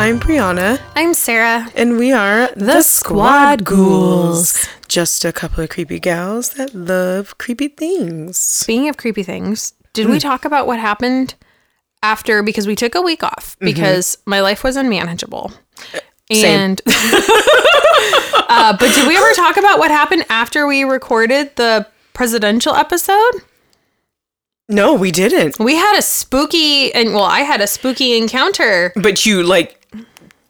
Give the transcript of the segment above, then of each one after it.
I'm Brianna, I'm Sarah. and we are The Squad Ghouls. Just a couple of creepy gals that love creepy things. Speaking of creepy things, did we hmm. talk about what happened after? Because we took a week off mm-hmm. because my life was unmanageable. Uh, same. And, uh, but did we ever talk about what happened after we recorded the presidential episode? No, we didn't. We had a spooky, and well, I had a spooky encounter. But you like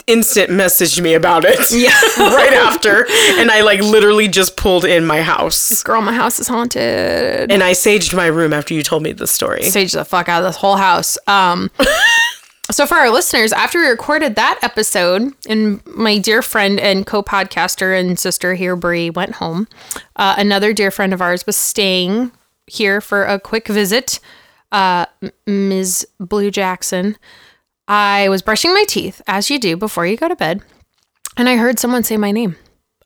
instant messaged me about it. Yeah. right after. And I like literally just pulled in my house. Girl, my house is haunted. And I saged my room after you told me the story. stage the fuck out of this whole house. Um, so for our listeners, after we recorded that episode, and my dear friend and co-podcaster and sister here, Brie, went home. Uh, another dear friend of ours was staying here for a quick visit. Uh, Ms. Blue Jackson. I was brushing my teeth, as you do before you go to bed, and I heard someone say my name.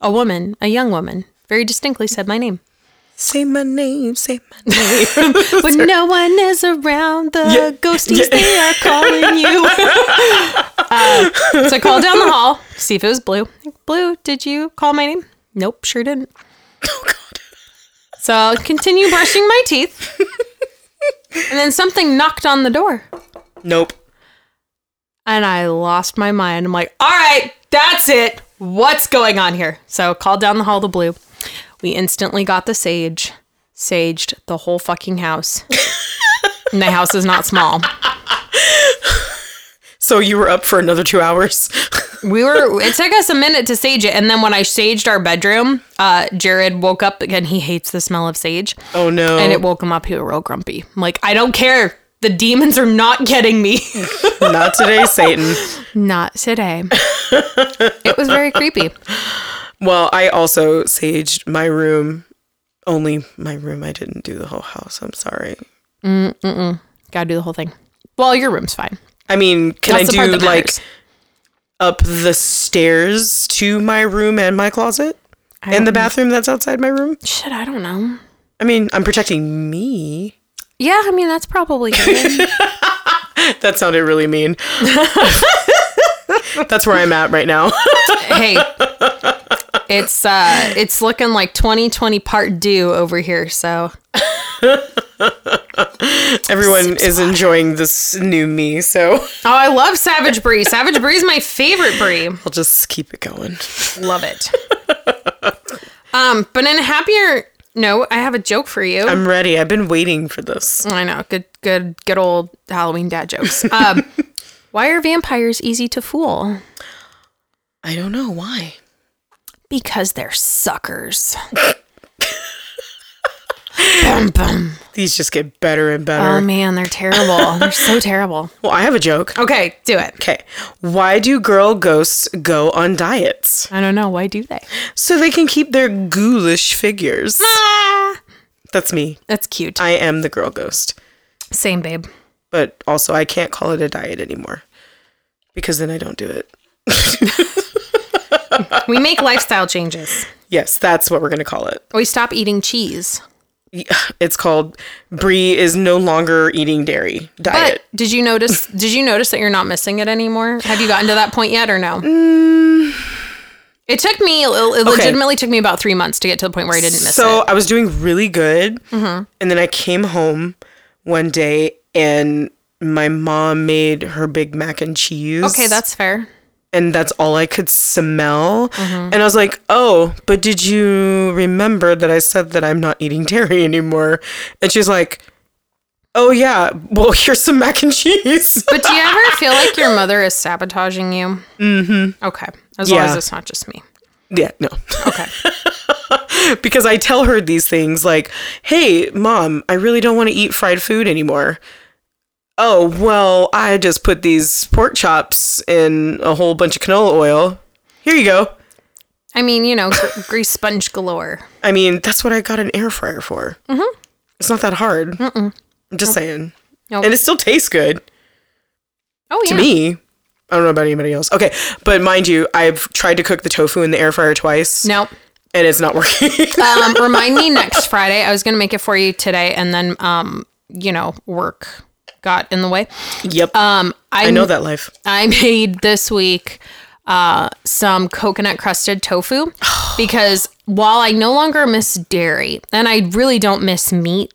A woman, a young woman, very distinctly said my name. Say my name, say my name. When no one is around, the Yeah, ghosties yeah. they are calling you. uh, so I called down the hall, see if it was Blue. Blue, did you call my name? Nope, sure didn't. oh god. So I'll continue brushing my teeth, and then something knocked on the door, Nope. And I lost my mind. I'm like, all right, that's it. What's going on here? So called down the hall to Blue. We instantly got the sage, saged the whole fucking house. and the house is not small. So you were up for another two hours? We were. It took us a minute to sage it, and then when I saged our bedroom, uh, Jared woke up again. He hates the smell of sage, Oh no. and it woke him up. He was real grumpy. I'm like, I don't care. The demons are not getting me. Not today, Satan. not today. it was very creepy. Well, I also saged my room. Only my room. I didn't do the whole house. I'm sorry. Mm-mm. Gotta do the whole thing. Well, your room's fine. I mean, can That's I do like up the stairs to my room and my closet and the bathroom that's outside my room? Shit, I don't know. I mean, I'm protecting me. Yeah, I mean that's probably good. That sounded really mean. that's where I'm at right now. hey, it's uh, it's looking like 2020 part due over here. So Everyone is enjoying this new me, so Oh, I love Savage Brie. Savage Brie is my favorite Brie. I'll just keep it going. Love it. um, but in a happier note, I have a joke for you. I'm ready. I've been waiting for this. I know, good, good, good old Halloween dad jokes. Um, why are vampires easy to fool? I don't know why. Because they're suckers. bum, bum. These just get better and better. Oh man, they're terrible. They're so terrible. well, I have a joke. Okay, do it. Okay. Why do girl ghosts go on diets? I don't know. Why do they? So they can keep their ghoulish figures. Ah, That's me. that's cute. I am the girl ghost. Same, babe. But also, I can't call it a diet anymore because then I don't do it. We make lifestyle changes. Yes, that's what we're going to call it. We stop eating cheese. It's called Brie is no longer eating dairy diet. But did you notice? Did you notice that you're not missing it anymore? Have you gotten to that point yet, or no? It took me. It legitimately took me about three months to get to the point where I didn't miss so it. So I was doing really good. Mm-hmm. And then I came home one day and my mom made her big mac and cheese. Okay, that's fair. And that's all I could smell. Mm-hmm. And I was like, oh, but did you remember that I said that I'm not eating dairy anymore? And she's like, oh, yeah, well, here's some mac and cheese. But do you ever feel like your mother is sabotaging you? Mm-hmm. Okay, as long as it's not just me. yeah, no. Okay. because I tell her these things like, hey, mom, I really don't want to eat fried food anymore. Oh, well, I just put these pork chops in a whole bunch of canola oil. Here you go. I mean, you know, gr- grease sponge galore. I mean, that's what I got an air fryer for. Mm-hmm. It's not that hard. I'm just saying. Nope. And it still tastes good Oh yeah. to me. I don't know about anybody else. Okay, but mind you, I've tried to cook the tofu in the air fryer twice, Nope. and it's not working. Um, remind me next Friday. I was gonna make it for you today, and then um, you know, work got in the way. Yep. Um, I, I know that life. I made this week uh, some coconut crusted tofu because while I no longer miss dairy and I really don't miss meat,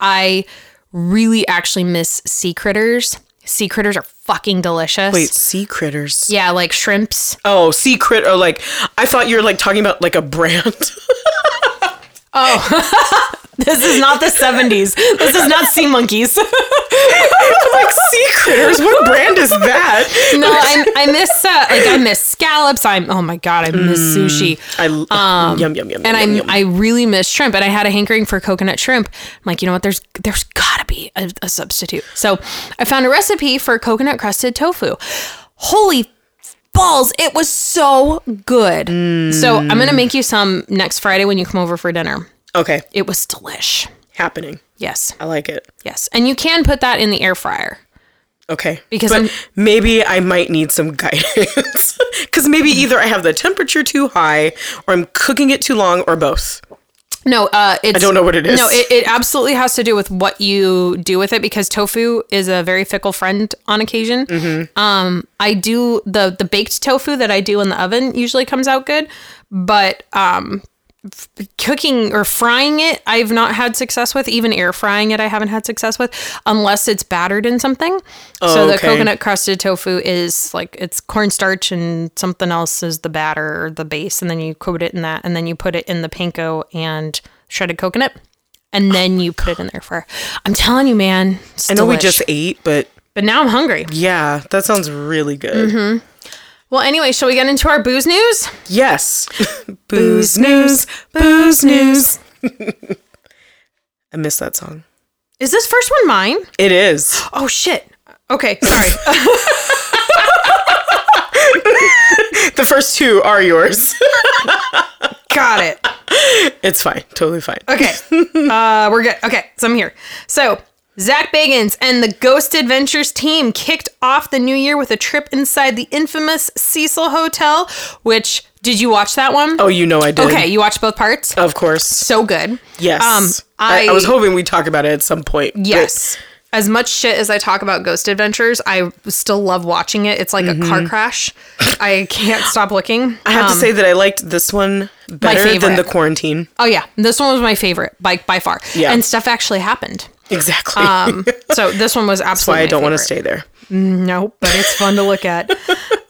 I really actually miss sea critters. Sea critters are fucking delicious. Wait, sea critters. Yeah, like shrimps. Oh, sea crit. Oh, like I thought you were like talking about like a brand. This is not the 70s. This is not sea monkeys. like sea critters. What brand is that? no, I, I miss uh, like I miss scallops. I'm oh my god, I miss sushi. I um, yum yum yum. and I. I really miss shrimp, and I had a hankering for coconut shrimp. I'm like, you know what? There's there's gotta be a, a substitute. So I found a recipe for coconut crusted tofu. Holy balls! It was so good. So I'm gonna make you some next Friday when you come over for dinner. okay, It was delish. happening. Yes, I like it. yes, and you can put that in the air fryer. Okay. Because but maybe I might need some guidance. Because maybe either I have the temperature too high, or I'm cooking it too long, or both. No, uh, it's, I don't know what it is. No, it, it absolutely has to do with what you do with it because tofu is a very fickle friend on occasion. Mm-hmm. Um, I do the the baked tofu that I do in the oven usually comes out good, but um, cooking or frying it, I've not had success with. Even air frying it, I haven't had success with unless it's battered in something. oh, so the okay. coconut crusted tofu is like it's cornstarch and something else is the batter or the base, and then you coat it in that, and then you put it in the panko and shredded coconut, and then you put it in there for. I'm telling you, man. I know we just ate, but but now I'm hungry. yeah, that sounds really good. Mm-hmm. Well, anyway, shall we get into our booze news? Yes. booze news, booze news. I miss that song. Is this first one mine? It is. Oh shit. Okay, sorry. The first two are yours. Got it. it's fine. Totally fine. Okay. Uh, we're good. Okay, so I'm here. So, Zach Bagans and the Ghost Adventures team kicked off the new year with a trip inside the infamous Cecil Hotel, which did you watch that one? Oh, you know I did. Okay, you watched both parts? Of course. So good. Yes. Um, I, I- I was hoping we'd talk about it at some point. but- Yes. As much shit as I talk about Ghost Adventures, I still love watching it. It's like a car crash. I can't stop looking. Mm-hmm. I have to say that I liked this one better than the quarantine. Oh yeah, this one was my favorite by by far. Yeah. And stuff actually happened. Exactly. Um, so this one was That's why. I don't want to stay there. No, but it's fun to look at.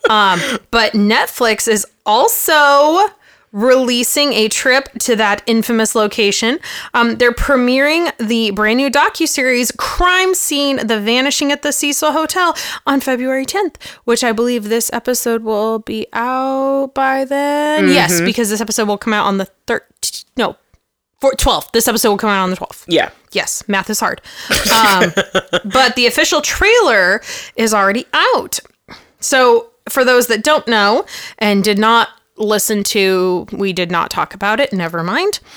Um, but Netflix is also releasing a trip to that infamous location. Um, they're premiering the brand new docuseries Crime Scene: The Vanishing at the Cecil Hotel on February 10th, which I believe this episode will be out by then. Yes, because this episode will come out on the 13th. No, four- 12th. This episode will come out on the 12th. Yeah. Yes, math is hard. Um, but the official trailer is already out. So, for those that don't know and did not listen to, we did not talk about it. Never mind.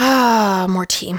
Ah, more tea.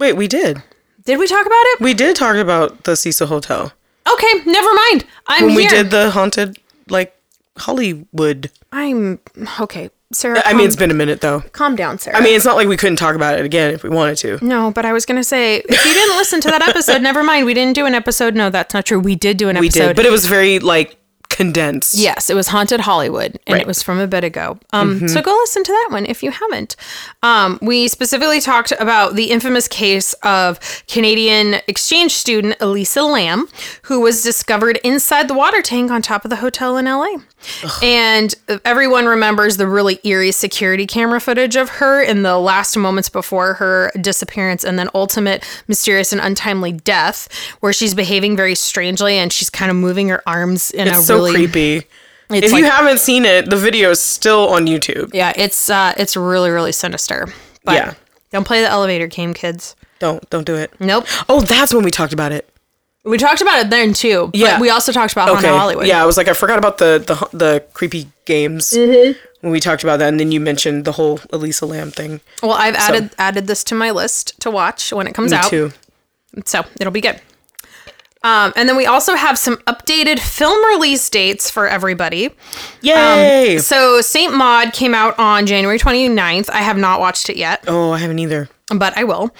Wait, we did. Did we talk about it? We did talk about the Cecil Hotel Okay, never mind. I'm when we here. did the haunted like Hollywood. I'm okay, Sarah. I calm, mean, it's been a minute though. calm down, Sarah. I mean, it's not like we couldn't talk about it again if we wanted to. no, but I was gonna say if you didn't listen to that episode, never mind. We didn't do an episode. No, that's not true. We did do an episode. We did, but it was very like condensed. Yes, it was Haunted Hollywood, and it Right. Mm-hmm. was from a bit ago. Um, So go listen to that one if you haven't. Um, we specifically talked about the infamous case of Canadian exchange student Elisa Lam, who was discovered inside the water tank on top of the hotel in LA. And everyone remembers the really eerie security camera footage of her in the last moments before her disappearance and then ultimate mysterious and untimely death, where she's behaving very strangely and she's kind of moving her arms in It's a so creepy. if like, you haven't seen it, the video is still on YouTube. yeah, it's uh, it's really really sinister. But Yeah. don't play the elevator game, kids. Don't don't do it. Nope. Oh, that's when we talked about it. We talked about it then too. Yeah. We also talked about Haunted Okay. Hollywood. Yeah, I was like, I forgot about the the the creepy games Mm-hmm. when we talked about that, and then you mentioned the whole Elisa Lam thing. Well, I've added added this to my list to watch when it comes Me out. too. So it'll be good. Um, and then we also have some updated film release dates for everybody. Yay! So Saint Maud came out on January 29th. I have not watched it yet. oh, I haven't either. but I will.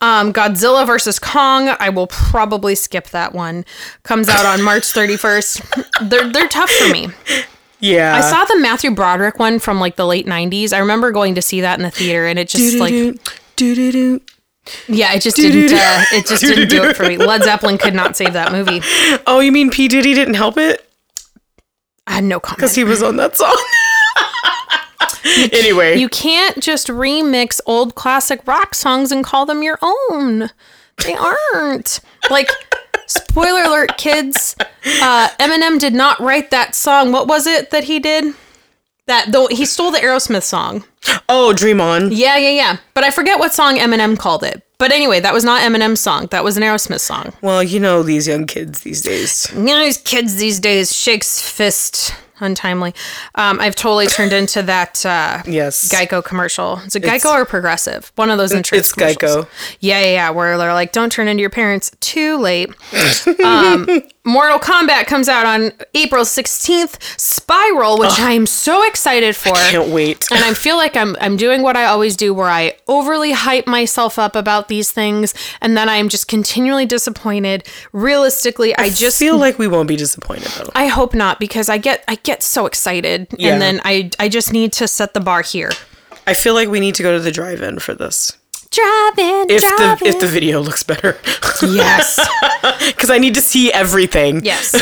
Um, Godzilla versus Kong. I will probably skip that one. Comes out on March 31st. they're they're tough for me. Yeah. I saw the Matthew Broderick one from like the late 90s. I remember going to see that in the theater, and it just like. Yeah, it just didn't uh, it just didn't do it for me. Led Zeppelin could not save that movie. Oh, you mean P Diddy didn't help it I had no comment. because he was on that song. anyway, You can't just remix old classic rock songs and call them your own. They aren't. Like, spoiler alert, kids. Uh, Eminem did not write that song. What was it that he did? That though he stole the Aerosmith song. oh, Dream On. Yeah, yeah, yeah. But I forget what song Eminem called it. But anyway, that was not Eminem's song. That was an Aerosmith song. Well, you know these young kids these days. You know, these kids these days shakes fist untimely. Um, I've totally turned into that uh, Yes. Geico commercial. Is it Geico or Progressive? One of those insurance. It's. Geico. Yeah, yeah, yeah. Where they're like, "Don't turn into your parents too late." um, Mortal Kombat comes out on April sixteenth. Spiral, which I am so excited for. I can't wait. and I feel like I'm I'm doing what I always do, where I overly hype myself up about these things, and then I'm just continually disappointed. Realistically, I just feel like we won't be disappointed though. I hope not because I get I get so excited Yeah. and then I I just need to set the bar here. I feel like we need to go to the drive-in for this. Driving, If the if the video looks better, yes, because I need to see everything. yes.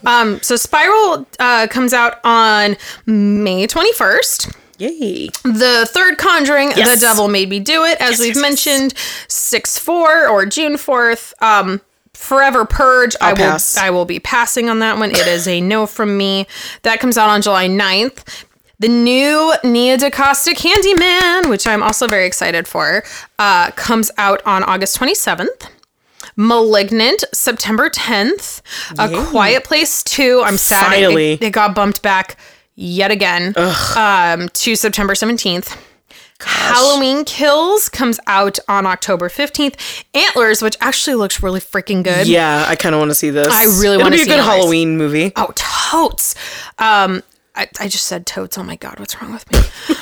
um, so Spiral uh, comes out on May twenty first. Yay! The third Conjuring, Yes. The Devil Made Me Do It, as we've yes, yes. mentioned, six four or June fourth. Um, Forever Purge. i will pass. I will be passing on that one. It is a no from me. That comes out on July 9th. The new Nia DaCosta Candyman, which I'm also very excited for, uh, comes out on August 27th. Malignant, September 10th. A Quiet Place 2. I'm sad it- Finally. It, it got bumped back yet again um, to September 17th. Halloween Kills comes out on October 15th. Antlers, which actually looks really freaking good. Yeah, I kind of want to see this. I really It'll wanna be a good Antlers. Halloween movie. Oh, totes. Um, I, I just said totes. Oh my God, what's wrong with me?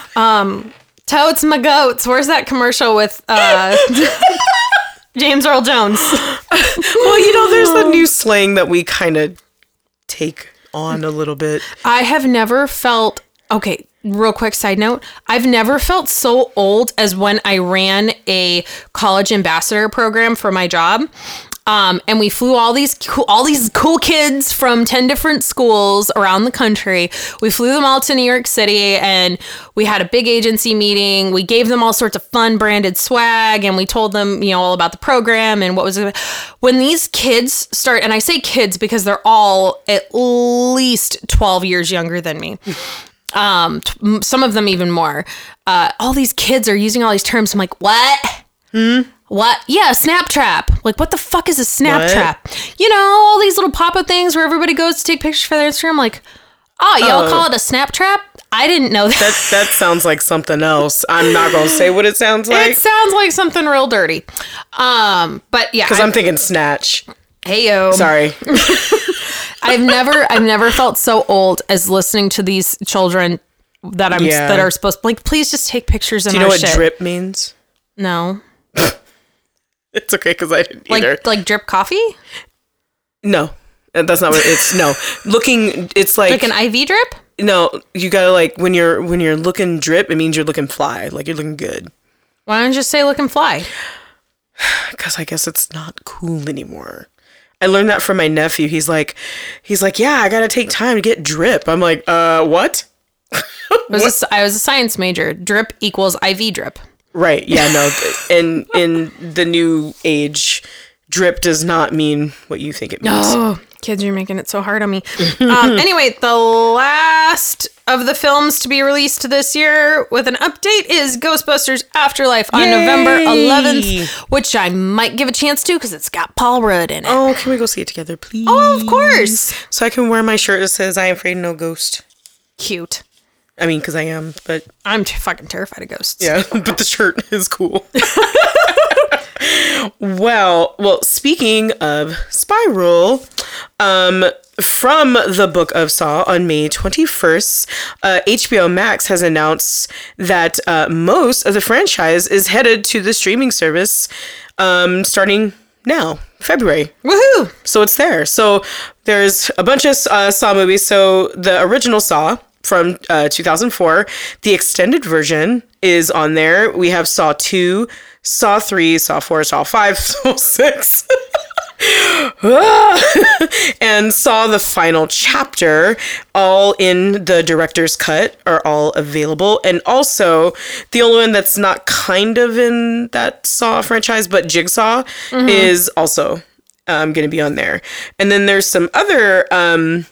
um, totes my goats. Where's that commercial with uh, James Earl Jones? Well, you know, there's the new slang that we kind of take on a little bit. I have never felt okay. Real quick side note: I've never felt so old as when I ran a college ambassador program for my job. Um, and we flew all these cool, all these cool kids from 10 different schools around the country. We flew them all to New York City and we had a big agency meeting. We gave them all sorts of fun branded swag and we told them, you know, all about the program and what was it. When these kids start, and I say kids because they're all at least 12 years younger than me um t- some of them even more uh all these kids are using all these terms i'm like what what yeah snap trap like what the fuck is a snap What? trap you know all these little pop-up things where everybody goes to take pictures for their instagram like oh y'all Oh. call it a snap trap i didn't know that That that sounds like something else. I'm not gonna say what it sounds like it sounds like something real dirty um but yeah because I'm thinking snatch. hey yo Sorry. I've never I've never felt so old as listening to these children that I'm Yeah. that are supposed like please just take pictures of Do you know what shit. drip means? No. It's okay because I didn't Like either. like drip coffee? no, Uh, that's not what it's. No, looking. It's like, Like an IV drip? no. You gotta like when you're when you're looking drip. It means you're looking fly. Like you're looking good. Why don't you just say look and fly? Because I guess it's not cool anymore. I learned that from my nephew. He's like, he's like, yeah, I gotta take time to get drip. I'm like, uh, what? I was, a I was a science major. Drip equals IV drip. Right. Yeah. No. in in the new age, drip does not mean what you think it means. Oh, kids, you're making it so hard on me. um, anyway, the last of the films to be released this year with an update is Ghostbusters Afterlife on Yay! November 11th, which I might give a chance to because it's got Paul Rudd in it. Oh, can we go see it together, please? Oh, of course. So I can wear my shirt that says "I am afraid of no ghost." Cute. I mean, because I am, but I'm t- fucking terrified of ghosts. yeah, but the shirt is cool. well, well, speaking of Spiral, um, from the Book of Saw on May 21st, uh, HBO Max has announced that uh, most of the franchise is headed to the streaming service um, starting now, February. Woohoo! So it's there. So there's a bunch of uh, Saw movies. So the original Saw from uh, 2004, the extended version is on there. We have Saw 2, Saw 3, Saw 4, Saw 5, Saw 6. and saw the final chapter all in the director's cut are all available and also the only one that's not kind of in that saw franchise but jigsaw is also um, going to be on there and then there's some other um,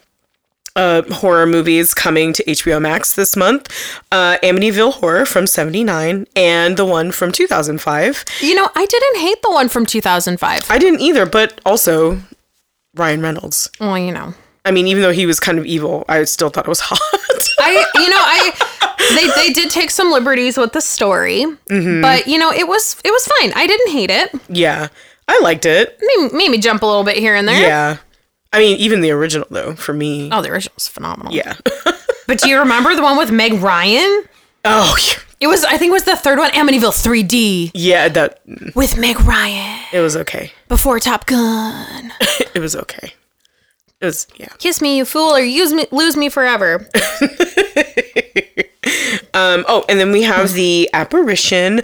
uh, horror movies coming to HBO Max this month. Uh, Amityville Horror from 79 and the one from 2005. You know, I didn't hate the one from 2005. I didn't either, but also Ryan Reynolds. well, you know. I mean, even though he was kind of evil, I still thought it was hot. I, you know, I they they did take some liberties with the story, Mm-hmm. but you know, it was it was fine. I didn't hate it. yeah, I liked it. Made, made me jump a little bit here and there. Yeah. I mean, even the original, though, for me. Oh, the original's phenomenal. Yeah. But do you remember the one with Meg Ryan? oh, yeah. It was I think it was the third one, Amityville 3D yeah, that, with Meg Ryan it was okay. before Top Gun. It was okay. It was, yeah. Kiss me, you fool, or use me, lose me forever. Um, oh, and then we have the apparition,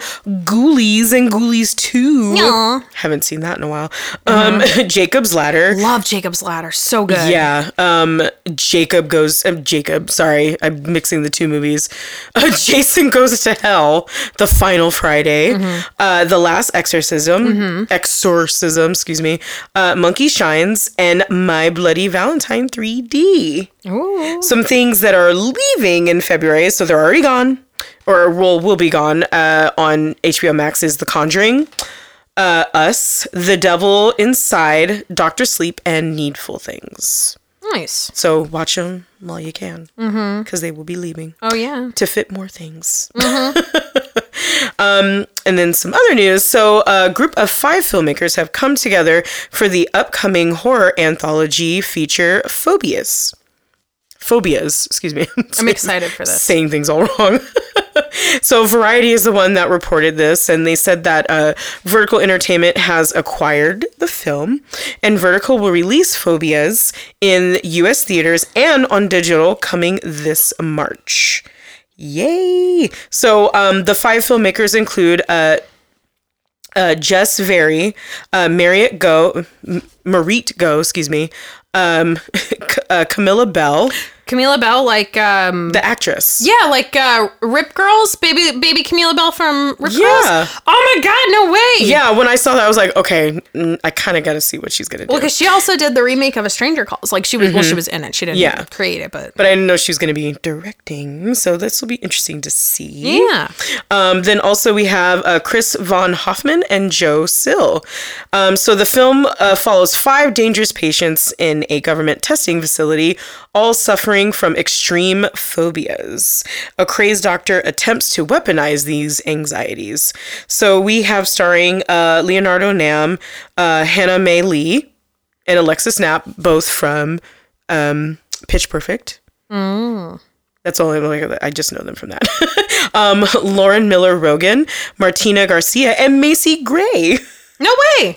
Ghoulies and Ghoulies 2. Aw. Haven't seen that in a while. Um, Jacob's Ladder. Love Jacob's Ladder, so good. Yeah. Um, Jacob goes. Um, Jacob. Sorry, I'm mixing the two movies. Uh, Jason goes to hell. The final Friday. Uh, the last exorcism. Exorcism. Excuse me. Uh, Monkey shines and My Bloody Valentine 3D. Ooh. Some things that are leaving in February, so they're already gone, or will will be gone. Uh, on HBO Max is The Conjuring. Uh, Us, The Devil Inside, Doctor Sleep, and Needful Things. Nice. So watch them while you can, because they will be leaving Oh yeah. to fit more things. um, and then some other news. So a group of five filmmakers have come together for the upcoming horror anthology feature Phobias. Phobias, excuse me. I'm excited for this. Saying things all wrong. so Variety is the one that reported this, and they said that uh, Vertical Entertainment has acquired the film, and Vertical will release Phobias in U.S. theaters and on digital coming this March. Yay! So um, the five filmmakers include uh, uh, Jess Varley, uh, Marriott Go, M- Marit Go, excuse me, um, C- uh, Camilla Belle, Camila Belle, like um the actress. Yeah, like uh Rip Girls, baby baby Camila Belle from Rip Yeah. Girls. Oh my god, no way. Yeah, when I saw that, I was like, okay, I kind of got to see what she's gonna do. Well, because she also did the remake of A Stranger Calls. Like she was well, she was in it. She didn't Mm-hmm. Yeah. create it, but but I didn't know she was gonna be directing, so this will be interesting to see. yeah. Um, then also we have uh, Chris Von Hoffmann and Joe Sill. Um, so the film uh, follows five dangerous patients in a government testing facility, all suffering from extreme phobias. A crazed doctor attempts to weaponize these anxieties. So we have starring uh, Leonardo Nam, uh, Hana Mae Lee, and Alexis Knapp, both from um, Pitch Perfect. That's all I like. I just know them from that. um, Lauren Miller Rogan, Martina Garcia, and Macy Gray. No way.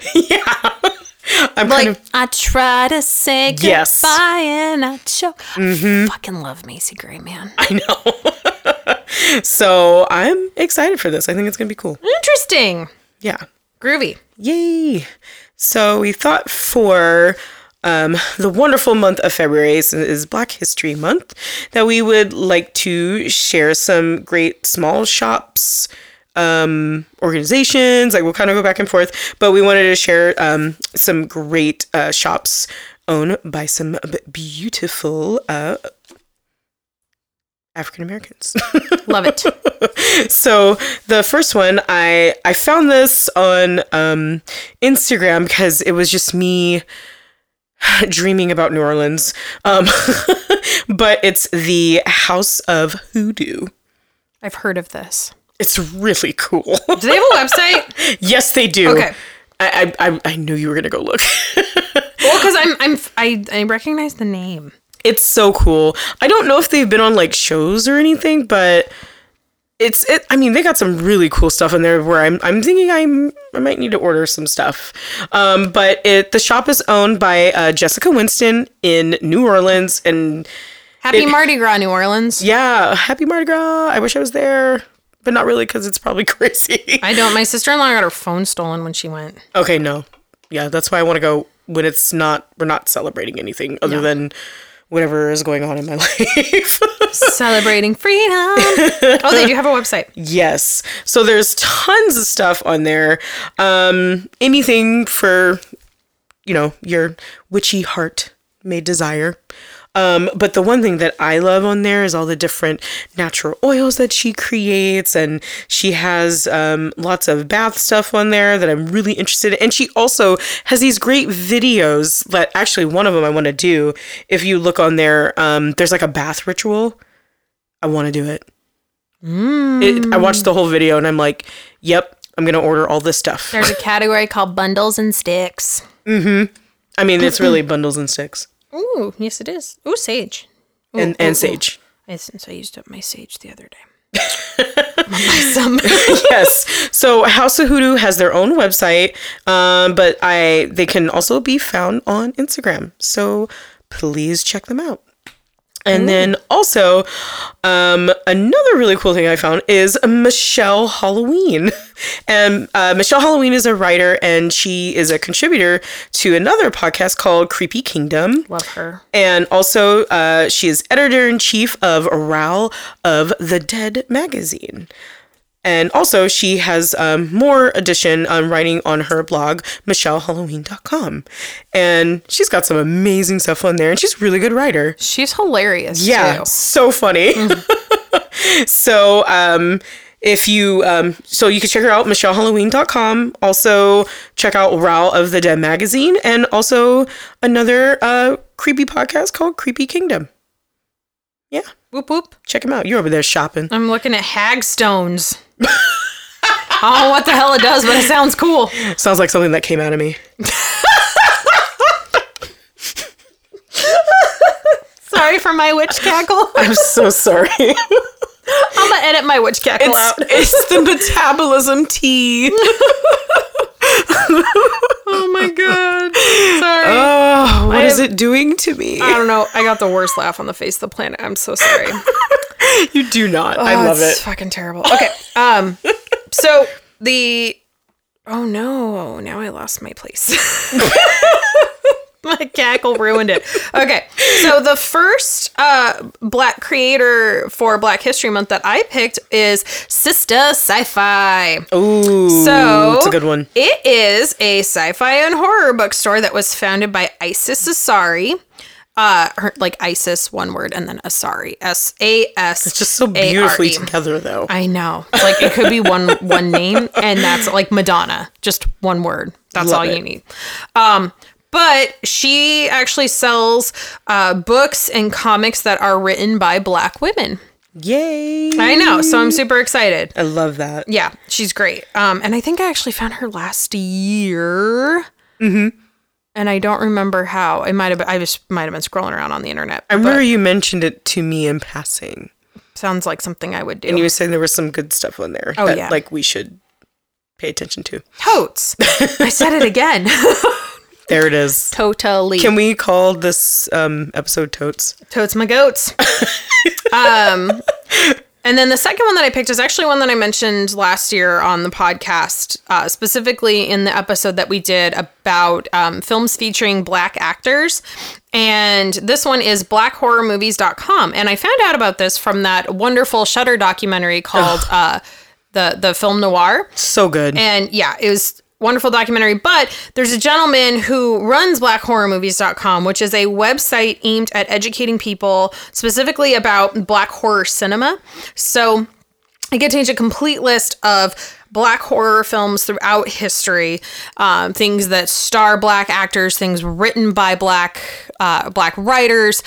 I'm Like kind of I try to say goodbye Yes. and I choke. I Fucking love Macy Gray, man. I know. so I'm excited for this. I think it's gonna be cool. Interesting. Yeah. Groovy. Yay. So we thought for um, the wonderful month of February is Black History Month that we would like to share some great small shops, um, organizations. Like we'll kind of go back and forth, but we wanted to share um, some great uh, shops owned by some beautiful uh, African Americans. Love it. so the first one i i found this on um instagram because it was just me dreaming about new orleans um but it's the house of hoodoo I've heard of this. It's really cool Do they have a website? yes they do Okay. I, I i knew you were gonna go look Well, because I'm I'm I, I recognize the name. It's so cool. I don't know if they've been on like shows or anything, but it's it. I mean, they got some really cool stuff in there. Where I'm I'm thinking I'm I might need to order some stuff. Um, but it the shop is owned by uh, Jessica Winston in New Orleans, and Happy It- Mardi Gras, New Orleans. yeah, happy Mardi Gras. I wish I was there, but not really because it's probably crazy. I don't. My sister in law got her phone stolen when she went. okay, no, yeah, that's why I want to go when it's not. We're not celebrating anything other than whatever is going on in my life. Celebrating freedom. oh, they do have a website. Yes. So there's tons of stuff on there. Um, anything for, you know, your witchy heart may desire. Um, but the one thing that I love on there is all the different natural oils that she creates, and she has um, lots of bath stuff on there that I'm really interested in. And she also has these great videos that actually one of them I want to do. If you look on there, um, there's like a bath ritual. I want to do it. It, I watched the whole video and I'm like, yep, I'm gonna order all this stuff. There's a category called bundles and sticks. Mm hmm. I mean, it's really bundles and sticks Ooh, yes, it is. Ooh, sage. Ooh, and and ooh. sage. I, since I used up my sage the other day. I'm gonna buy some. yes. So House of Hoodoo has their own website, um, but I they can also be found on Instagram. So please check them out. And then also, um, another really cool thing I found is Michelle Halloween. And uh, Michelle Halloween is a writer and she is a contributor to another podcast called Creepy Kingdom. Love her. And also, uh, she is editor in chief of Row of the Dead magazine. And also, she has um, more addition on writing on her blog, michellehalloween.com. And she's got some amazing stuff on there, and she's a really good writer. She's hilarious. Yeah, Too. so funny. so, um, if you, um, so you can check her out, michellehalloween.com. Also, check out Row of the Dead magazine, and also another uh, creepy podcast called Creepy Kingdom. Yeah, Whoop whoop. check them out. You're over there shopping. I'm looking at hagstones. I don't know what the hell it does, but it sounds cool. Sounds like something that came out of me. Sorry for my witch cackle. I'm so sorry. I'm gonna edit my witch cackle it's, out. it's the metabolism tea. Oh my god. Sorry. Oh, what I is it doing to me? I don't know. I got the worst laugh on the face of the planet. I'm so sorry. You do not. I Oh, love it's it. Fucking terrible. Okay. Um. So the. Oh no! Now I lost my place. my cackle ruined it. Okay. So the first uh black creator for Black History Month that I picked is Sister Sci-Fi. Ooh, So it's a good one. It is a sci-fi and horror bookstore that was founded by Isis Asare. Uh, her, like Isis, one word, and then Asare, S A S. It's just so beautifully together, though. I know. Like it could be one one name, and that's like Madonna, just one word. That's Love all it. you need. Um, but she actually sells uh, books and comics that are written by Black women. Yay! I know, so I'm super excited. I love that. Yeah, she's great. Um, and I think I actually found her last year. Mm-hmm. And I don't remember how. It might have. Been, I just might have been scrolling around on the internet. I remember you mentioned it to me in passing, Sounds like something I would do. and you were saying there was some good stuff on there Oh, that yeah. like we should pay attention to. Totes. I said it again. There it is. totally. Can we call this um, episode "Totes"? Totes my goats. um, and then the second one that I picked is actually one that I mentioned last year on the podcast, uh, specifically in the episode that we did about um, films featuring black actors. And this one is blackhorrormovies.com. And I found out about this from that wonderful Shudder documentary called uh, the the film noir. So good. And yeah, it was wonderful documentary. But there's a gentleman who runs blackhorrormovies.com, which is a website aimed at educating people specifically about black horror cinema. So it contains a complete list of black horror films throughout history, um, things that star black actors, things written by black uh, black writers,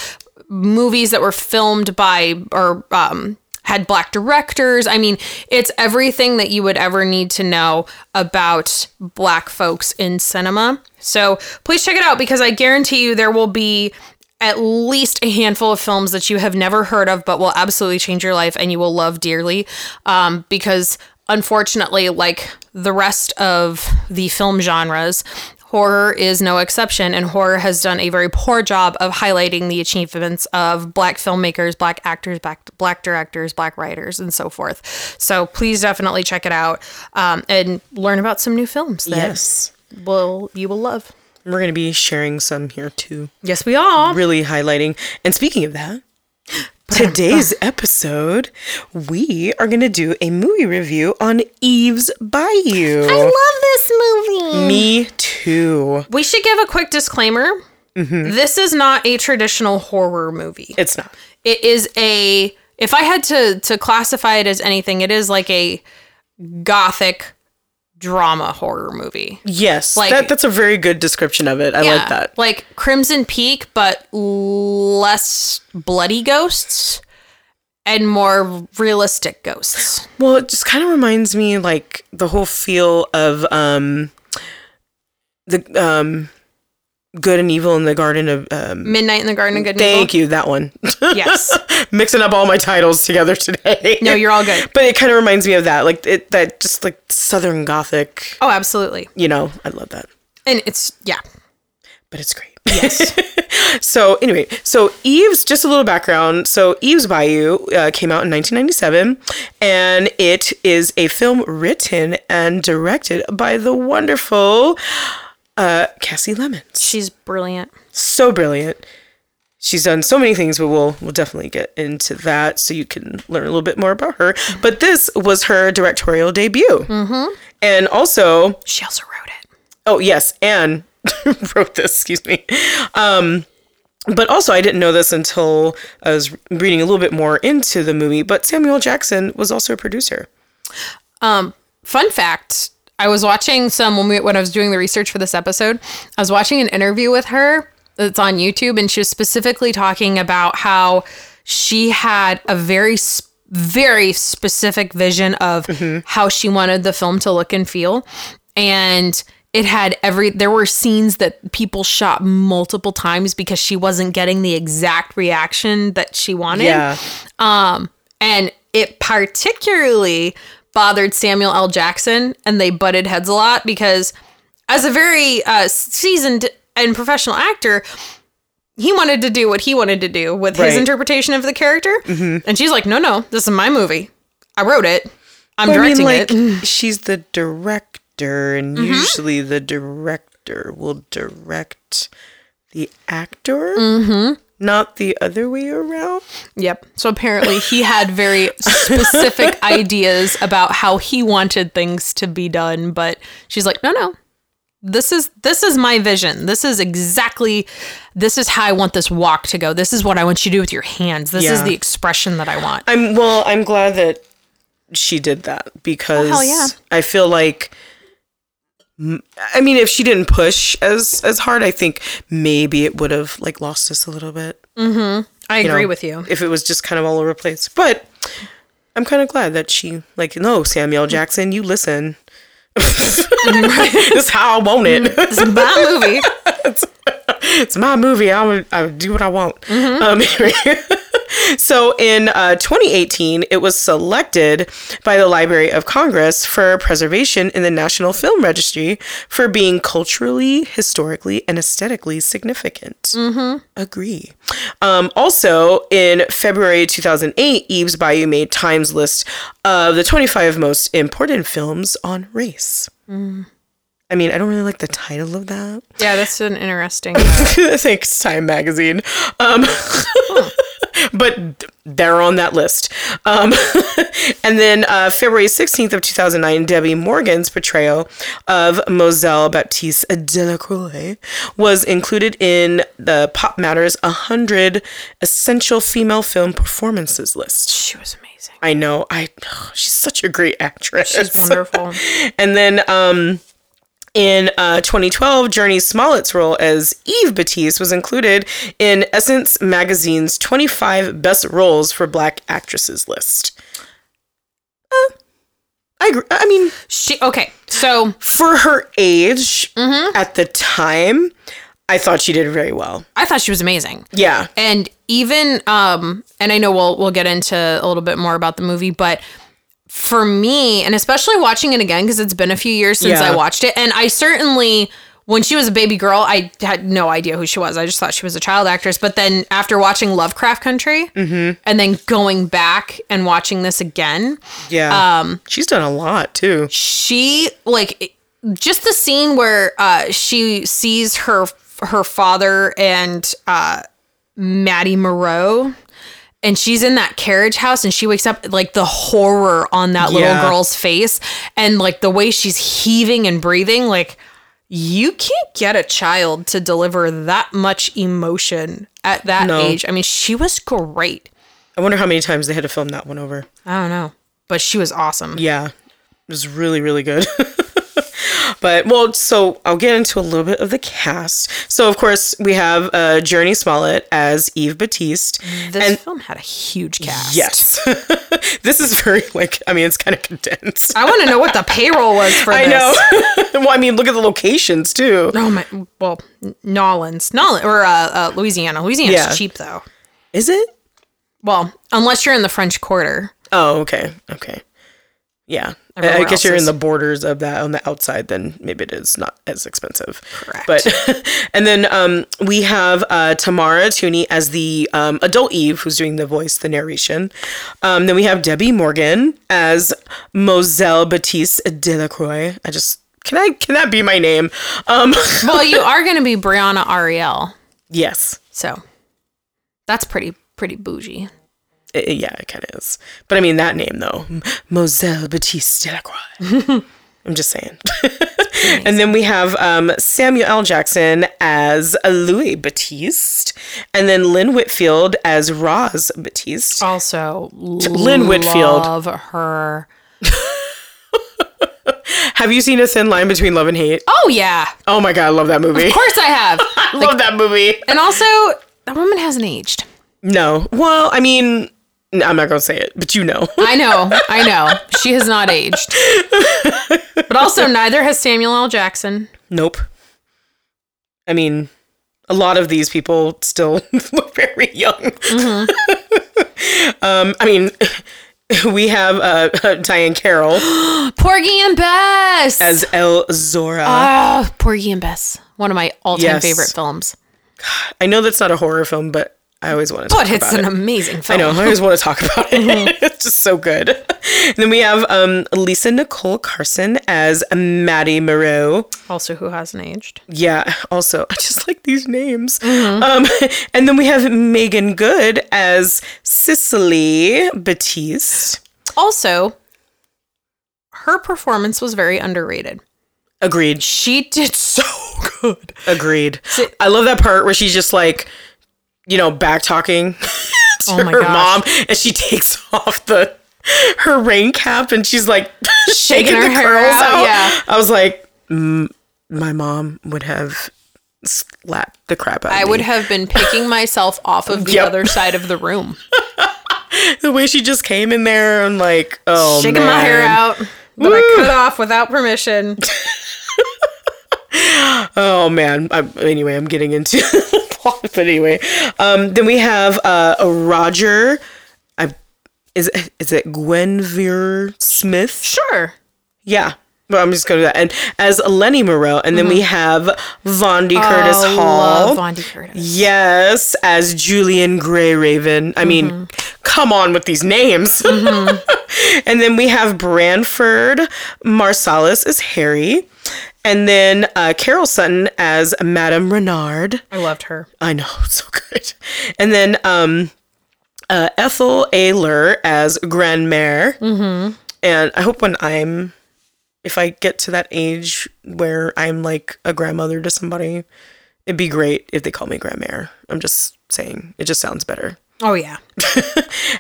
movies that were filmed by or um, had black directors. I mean, it's everything that you would ever need to know about black folks in cinema. So please check it out because I guarantee you there will be at least a handful of films that you have never heard of but will absolutely change your life and you will love dearly um, because unfortunately like the rest of the film genres horror is no exception and horror has done a very poor job of highlighting the achievements of black filmmakers black actors black, black directors black writers and so forth so please definitely check it out um, and learn about some new films that Yes. will you will love We're going to be sharing some here too. yes we are Really highlighting. And speaking of that, today's episode, we are going to do a movie review on Eve's Bayou. I love this movie. Me too. We should give a quick disclaimer. Mm-hmm. This is not a traditional horror movie. It's not. It is a if I had to to classify it as anything, it is like a gothic drama horror movie. Yes. Like- that, that's a very good description of it. I like that. Like Crimson Peak, but less bloody ghosts and more realistic ghosts. Well, it just kind of reminds me like the whole feel of um the um good and evil in the garden of um Midnight in the Garden of Good and thank Evil. you that one. Yes. Mixing up all my titles together today. No, you're all good. But it kind of reminds me of that like it that just like southern gothic, Oh, absolutely. you know, I love that. And it's yeah. But it's great. Yes. so anyway, so Eve's just a little background. So Eve's Bayou uh, came out in 1997, and it is a film written and directed by the wonderful uh, Kasi Lemmons. She's brilliant. So brilliant. She's done so many things, but we'll we'll definitely get into that so you can learn a little bit more about her. But this was her directorial debut, mm-hmm. and also She also wrote it. Oh yes, Anne wrote this. Excuse me. Um, but also, I didn't know this until I was reading a little bit more into the movie. But Samuel Jackson was also a producer. Um, fun fact: I was watching some when we when I was doing the research for this episode. I was watching an interview with her that's on YouTube, and she was specifically talking about how she had a very very specific vision of how she wanted the film to look and feel, and it had every there were scenes that people shot multiple times because she wasn't getting the exact reaction that she wanted. Yeah, um, and it particularly bothered Samuel L. Jackson, and they butted heads a lot because, as a very uh, seasoned and professional actor, he wanted to do what he wanted to do with his interpretation of the character, and she's like, "No, no, this is my movie. I wrote it. I'm Well, I mean, directing like it." she's the director, and mm-hmm. usually the director will direct the actor, mm-hmm. not the other way around. Yep. So apparently, he had very specific ideas about how he wanted things to be done, but she's like, "No, no." This is this is my vision. This is exactly this is how I want this walk to go. This is what I want you to do with your hands. This is the expression that I want. I'm well. I'm glad that she did that because oh, hell yeah. I feel like. i mean, if she didn't push as as hard, I think maybe it would have like lost us a little bit. Mm-hmm. I you agree know, with you. If it was just kind of all over the place, but I'm kind of glad that she like no Samuel Jackson, you listen. This is how I want it. It's my movie. it's my movie. I would, I would do what I want. Um, anyway. So in uh, 2018, it was selected by the Library of Congress for preservation in the National Film Registry for being culturally, historically, and aesthetically significant. Mm-hmm. Agree. Um, also, in February 2008, Eve's Bayou made Time's list of the 25 most important films on race. I mean, I don't really like the title of that. Yeah, that's an interesting. Thanks, Time Magazine. Um, but they're on that list. Um, and then uh, February 16th of 2009, Debbie Morgan's portrayal of Mozelle Batiste Delacroix was included in the Pop Matters 100 Essential Female Film Performances list. She was amazing. I know. I she's such a great actress. She's wonderful. And then um, in uh, 2012, Jurnee Smollett's role as Eve Batiste was included in Essence Magazine's 25 Best Roles for Black Actresses list. I agree. I mean, She okay. So for her age Mm-hmm. at the time, I thought she did very well. I thought she was amazing. Yeah. And even um and I know we'll we'll get into a little bit more about the movie, but for me, and especially watching it again because it's been a few years since Yeah. I watched it, and I certainly when she was a baby girl, I had no idea who she was. I just thought she was a child actress. But then after watching Lovecraft Country, Mm-hmm. and then going back and watching this again, Yeah. Um, She's done a lot too. she like just the scene where uh she sees her her father and uh Matty Mereaux and she's in that carriage house and she wakes up like the horror on that little Yeah. girl's face and like the way she's heaving and breathing like you can't get a child to deliver that much emotion at that No. age. I mean, she was great. I wonder how many times they had to film that one over. I don't know, but she was awesome. Yeah. It was really, really good. but, well, so I'll get into a little bit of the cast. So, of course, we have uh, Jurnee Smollett as Eve Batiste. This and film had a huge cast. yes, this is very, like, I mean, it's kind of condensed. I want to know what the payroll was for I this. know. well, I mean, look at the locations too. Oh my! Well, Nolans, Nolans, or uh, uh, Louisiana. Louisiana's Yeah. cheap though. Is it? Well, unless you're in the French Quarter. Oh, okay. Okay. Yeah. I- guess you're in the borders of that on the outside, then maybe it is not as expensive. Correct. But and then um, we have uh, Tamara Tunie as the um, adult Eve, who's doing the voice, the narration. Um, then we have Debbie Morgan as Mozelle Batiste Delacroix. I just can I can that be my name? Um, Well, you are going to be Brianna Ariel, yes. so that's pretty pretty bougie. I- yeah, it kind of is. But I mean that name though, Mozelle Batiste Delacroix. I'm just saying. and then we have um, Samuel L. Jackson as Louis Batiste, and then Lynn Whitfield as Roz Batiste. Also, Lynn Whitfield. love her. Have you seen A Thin Line Between Love and Hate? Oh yeah, Oh my god, I love that movie. of course I have. I love that movie. and also, that woman hasn't aged. No, well, I mean, I'm not gonna say it, but you know. I know, I know. She has not aged. But also, neither has Samuel L. Jackson. Nope. I mean, a lot of these people still look very young. um, I mean, we have uh, Diane Carroll Porgy and Bess. as Elzora. Ah, Porgy and Bess. One of my all-time Yes. favorite films. I know that's not a horror film, but I always want to talk about it. But it's an it. amazing film. I know. I always want to talk about it. it's just so good. And then we have um, Lisa Nicole Carson as Matty Mereaux. Also, who hasn't aged? Yeah. Also, I just like these names. Um, and then we have Meagan Good as Cicely Batiste. Also, her performance was very underrated. Agreed. She did so good. Agreed. I love that part where she's just like, you know, back talking to Oh my her gosh. mom, and she takes off the her rain cap, and she's like shaking, her the curls out, out. yeah. I was like, mm, my mom would have slapped the crap out of I would have been picking myself off of the Yep. other side of the room, the way she just came in there and like, oh, shaking my hair out that I cut off without permission. Oh man. i anyway, I'm getting into plot, but anyway, um, then we have uh, a Roger. I is it, is it Guenveur Smith? Sure. Yeah. But I'm just going to that. And as Lenny Mereaux, and then we have Vondie Curtis Oh, Hall. love Vondie Curtis. Yes, as Julian Grayraven. I mean, come on with these names. and then we have Branford Marsalis as Harry. And then uh, Carol Sutton as Madame Renard. I loved her. I know, so good. And then um, uh, Ethel Ayler as Grandmère. Mm-hmm. And I hope when I'm, if I get to that age where I'm like a grandmother to somebody, it'd be great if they call me Grandmère. I'm just saying, it just sounds better. Oh yeah.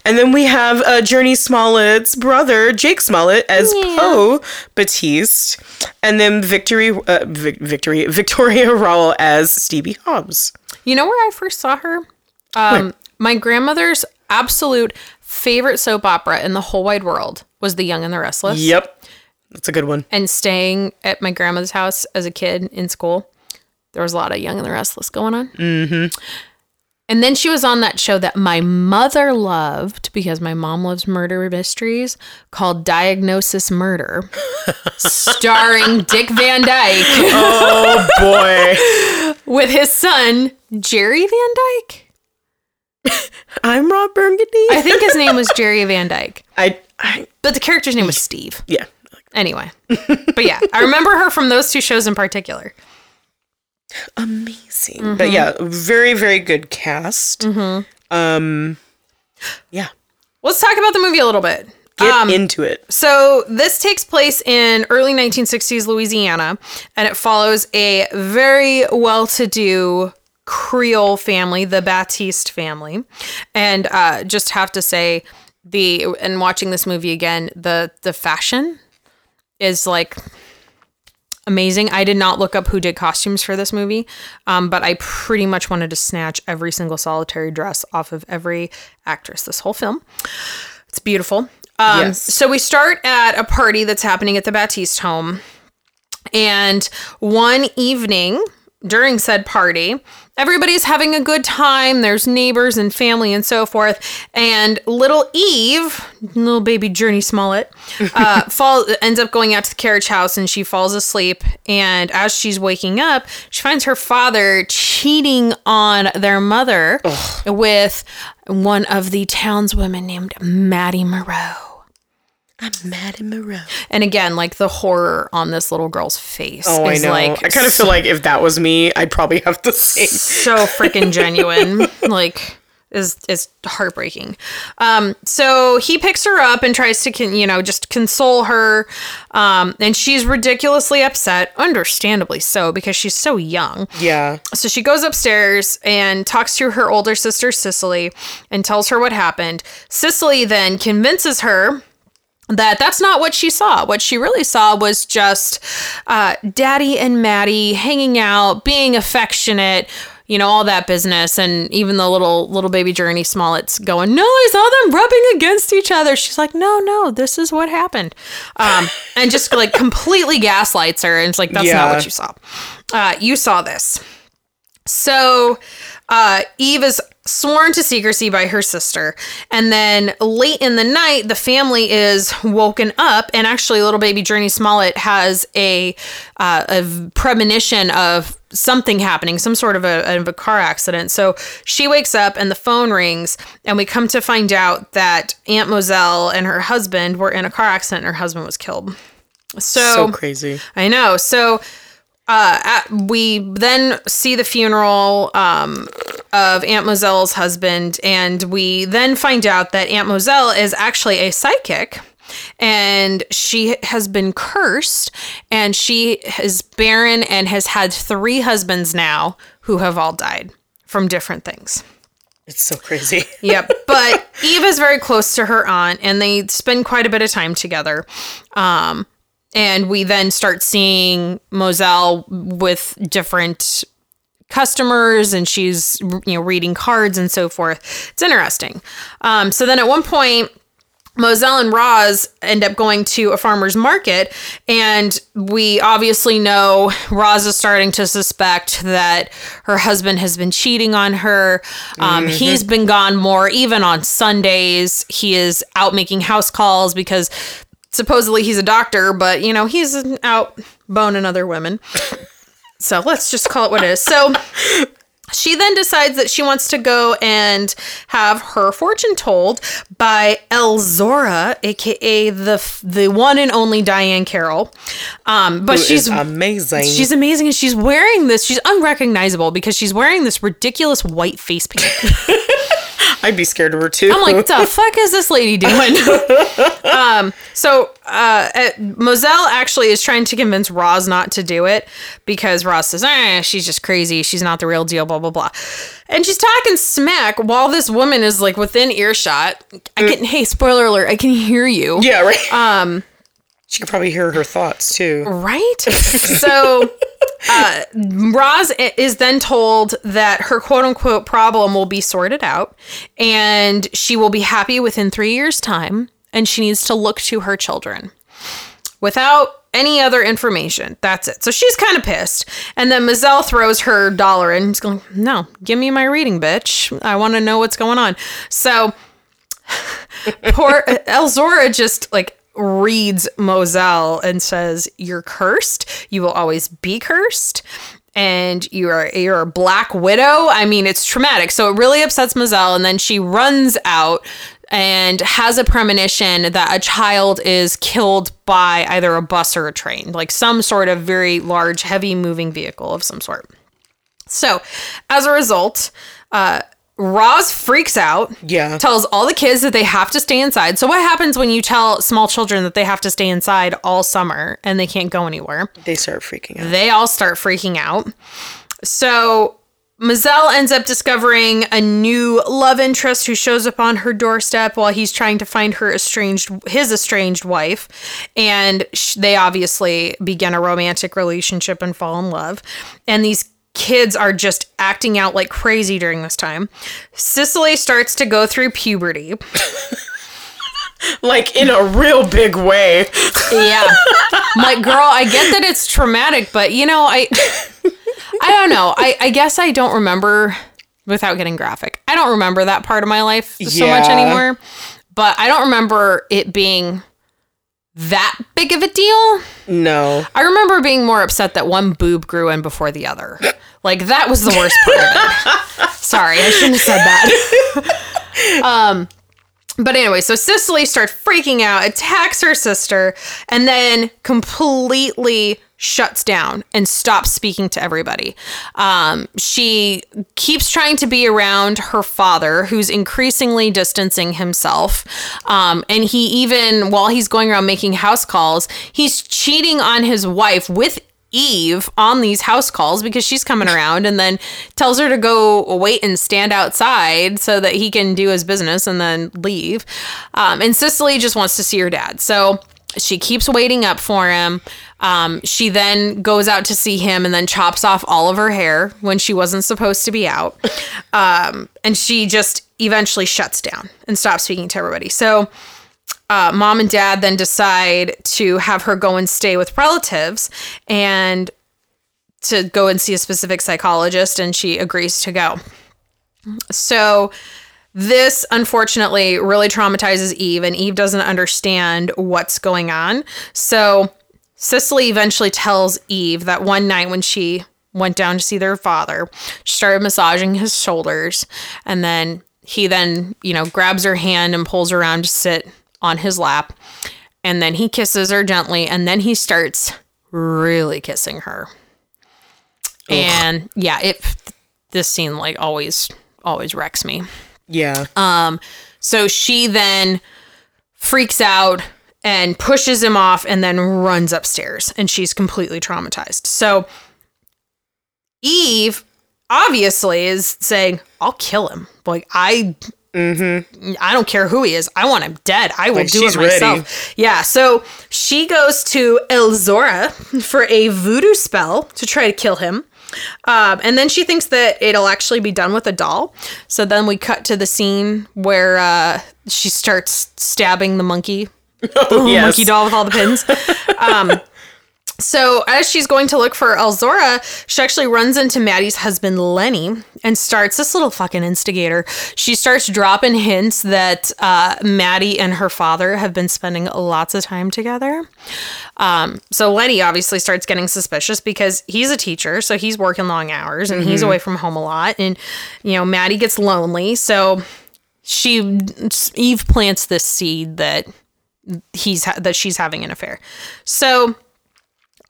And then we have uh, Jurnee Smollett's brother, Jake Smollett, as Poe Batiste, and then Victory, uh, Vic- Victory, Victoria Rowell as Stevie Hobbs. You know where I first saw her? Um, my grandmother's absolute favorite soap opera in the whole wide world was The Young and the Restless. Yep. That's a good one. and staying at my grandmother's house as a kid in school, there was a lot of Young and the Restless going on. Mm-hmm. And then she was on that show that my mother loved because my mom loves murder mysteries called Diagnosis Murder, starring Dick Van Dyke Oh boy. with his son, Jerry Van Dyke. I'm Rob Burgundy. I think his name was Jerry Van Dyke, I, I but the character's name was Steve. yeah. Anyway, but yeah, I remember her from those two shows in particular. Amazing. Mm-hmm. But yeah, very, very good cast. Um yeah. Let's talk about the movie a little bit. Get Um, into it. So this takes place in early 1960s Louisiana, and it follows a very well-to-do Creole family, the Batiste family, and uh, just have to say, the and watching this movie again, the the fashion is like amazing. I did not look up who did costumes for this movie, um, but I pretty much wanted to snatch every single solitary dress off of every actress this whole film. It's beautiful. Um, Yes. So we start at a party that's happening at the Batiste home. And one evening during said party, everybody's having a good time. There's neighbors and family and so forth. And little Eve, little baby Jurnee Smollett, uh, fall, ends up going out to the carriage house and she falls asleep. And as she's waking up, she finds her father cheating on their mother with one of the townswomen named Matty Mereaux. I'm Matty Mereaux. And again, like the horror on this little girl's face Oh, I know. like I kind of feel like if that was me, I'd probably have the same. so freaking genuine. like is is heartbreaking. Um, so he picks her up and tries to, con- you know, just console her. Um, and she's ridiculously upset, understandably so, because she's so young. Yeah. So she goes upstairs and talks to her older sister, Cicely, and tells her what happened. Cicely then convinces her that that's not what she saw. What she really saw was just uh, Daddy and Matty hanging out, being affectionate, you know, all that business. And even the little little baby Jurnee Smollett's going, "No, I saw them rubbing against each other." She's like, "No, no, this is what happened," um, and just like completely gaslights her. And it's like, "That's not what you saw. Uh, you saw this." So uh, Eve is sworn to secrecy by her sister. And then late in the night, the family is woken up, and actually, little baby Jurnee Smollett has a, uh, a premonition of something happening, some sort of a, of a car accident. So she wakes up, and the phone rings, and we come to find out that Aunt Mozelle and her husband were in a car accident, and her husband was killed. So crazy. I know. So uh, at, we then see the funeral um, of Aunt Mozelle's husband, and we then find out that Aunt Mozelle is actually a psychic. And she has been cursed, and she is barren and has had three husbands now who have all died from different things. It's so crazy. Yep. But Eve is very close to her aunt, and they spend quite a bit of time together. Um, and we then start seeing Mozelle with different customers, and she's you know reading cards and so forth. It's interesting. Um, so then at one point. Mozelle and Roz end up going to a farmer's market, and we obviously know Roz is starting to suspect that her husband has been cheating on her. Um, He's been gone more, even on Sundays. He is out making house calls because supposedly he's a doctor, but you know, he's out boning other women. So let's just call it what it is. So she then decides that she wants to go and have her fortune told by Elzora, aka the the one and only Diane Carroll. Um, but Who she's amazing. she's amazing, and she's wearing this. She's unrecognizable because she's wearing this ridiculous white face paint. I'd be scared of her too. I'm like, the fuck is this lady doing? um, so uh, uh, Mozelle actually is trying to convince Roz not to do it because Roz says, eh, she's just crazy. She's not the real deal, blah, blah, blah. And she's talking smack while this woman is like within earshot. I can, hey, spoiler alert, I can hear you. yeah, right. Um, she could probably hear her thoughts too. Right? so uh, Roz is then told that her quote unquote problem will be sorted out and she will be happy within three years' time and she needs to look to her children. without any other information. That's it. So she's kind of pissed. And then Mozelle throws her dollar in. He's going, No, give me my reading, bitch. I want to know what's going on. So poor Elzora just like reads Mozelle and says, You're cursed. You will always be cursed. And you're you're a black widow. I mean, it's traumatic. So it really upsets Mozelle, and then she runs out and has a premonition that a child is killed by either a bus or a train, like some sort of very large, heavy moving vehicle of some sort. So, as a result, uh, Roz freaks out. Yeah. Tells all the kids that they have to stay inside. So, what happens when you tell small children that they have to stay inside all summer and they can't go anywhere? They start freaking out. They all start freaking out. So, Mozelle ends up discovering a new love interest who shows up on her doorstep while he's trying to find her estranged his estranged wife, and sh- they obviously begin a romantic relationship and fall in love. And these kids are just acting out like crazy during this time. Cicely starts to go through puberty. like in a real big way. Yeah. like girl, I get that it's traumatic, but you know, I I don't know. I, I guess I don't remember without getting graphic. I don't remember that part of my life so much anymore. But I don't remember it being that big of a deal. No. I remember being more upset that one boob grew in before the other. Like that was the worst part of it. Sorry, I shouldn't have said that. um but anyway, so Cicely starts freaking out, attacks her sister, and then completely shuts down and stops speaking to everybody. Um, she keeps trying to be around her father, who's increasingly distancing himself. Um, and he even, while he's going around making house calls, he's cheating on his wife with Eve on these house calls because she's coming around and then tells her to go wait and stand outside so that he can do his business and then leave. Um, and Cicely just wants to see her dad. So she keeps waiting up for him. Um, she then goes out to see him and then chops off all of her hair when she wasn't supposed to be out. Um, and she just eventually shuts down and stops speaking to everybody. So uh, mom and dad then decide to have her go and stay with relatives and to go and see a specific psychologist, and she agrees to go. So, this unfortunately really traumatizes Eve, and Eve doesn't understand what's going on. So, Cicely eventually tells Eve that one night when she went down to see their father, she started massaging his shoulders, and then he then, you know, grabs her hand and pulls her around to sit on his lap. And then he kisses her gently, and then he starts really kissing her. And yeah, it this scene like always always wrecks me. Yeah. Um, so she then freaks out and pushes him off and then runs upstairs and she's completely traumatized. So Eve obviously is saying, I'll kill him. Like I mm-hmm. I don't care who he is. I want him dead. I will Like, do it myself. Yeah. So she goes to Elzora for a voodoo spell to try to kill him. Um, and then she thinks that it'll actually be done with a doll. So then we cut to the scene where uh, she starts stabbing the monkey, Oh, yes. monkey doll with all the pins. um, so as she's going to look for Elzora, she actually runs into Matty's husband Lenny and starts this little fucking instigator. She starts dropping hints that uh, Matty and her father have been spending lots of time together. Um, so Lenny obviously starts getting suspicious because he's a teacher, so he's working long hours and he's away from home a lot, and you know Matty gets lonely, so she Eve plants this seed that he's ha- that she's having an affair. So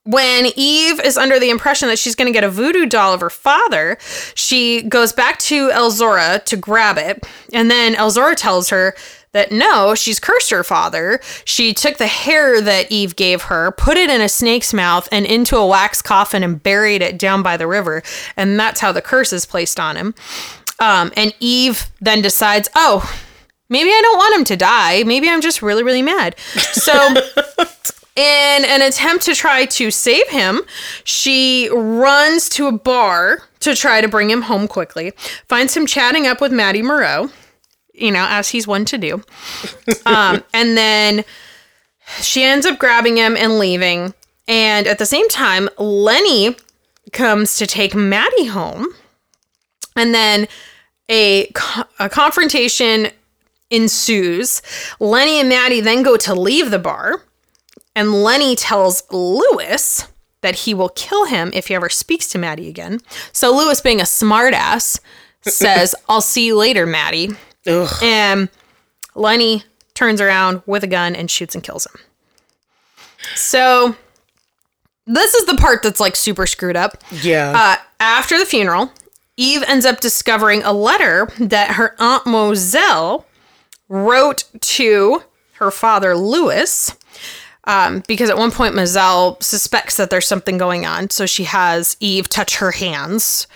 when Eve is under the impression that she's going to get a voodoo doll of her father, she goes back to Elzora to grab it. And then Elzora tells her that no, she's cursed her father. She took the hair that Eve gave her, put it in a snake's mouth and into a wax coffin and buried it down by the river. And that's how the curse is placed on him. Um, and Eve then decides, oh, maybe I don't want him to die. Maybe I'm just really, really mad. So. In an attempt to try to save him, she runs to a bar to try to bring him home quickly, finds him chatting up with Matty Mereaux, you know, as he's one to do. Um, and then she ends up grabbing him and leaving. And at the same time, Lenny comes to take Matty home. And then a, a confrontation ensues. Lenny and Matty then go to leave the bar. And Lenny tells Louis that he will kill him if he ever speaks to Matty again. So Louis, being a smartass, says, I'll see you later, Matty. Ugh. And Lenny turns around with a gun and shoots and kills him. So this is the part that's like super screwed up. Yeah. Uh, after the funeral, Eve ends up discovering a letter that her Aunt Mozelle wrote to her father, Louis. Um, because at one point Mozelle suspects that there's something going on, so she has Eve touch her hands,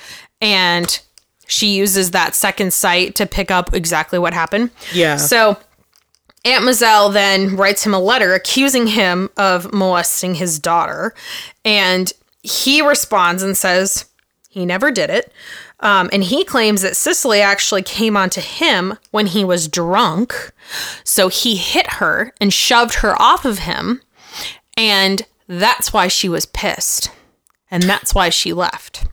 and she uses that second sight to pick up exactly what happened. Yeah. So Aunt Mozelle then writes him a letter accusing him of molesting his daughter. And he responds and says he never did it. Um, and he claims that Cicely actually came onto him when he was drunk. So he hit her and shoved her off of him. And that's why she was pissed. And that's why she left.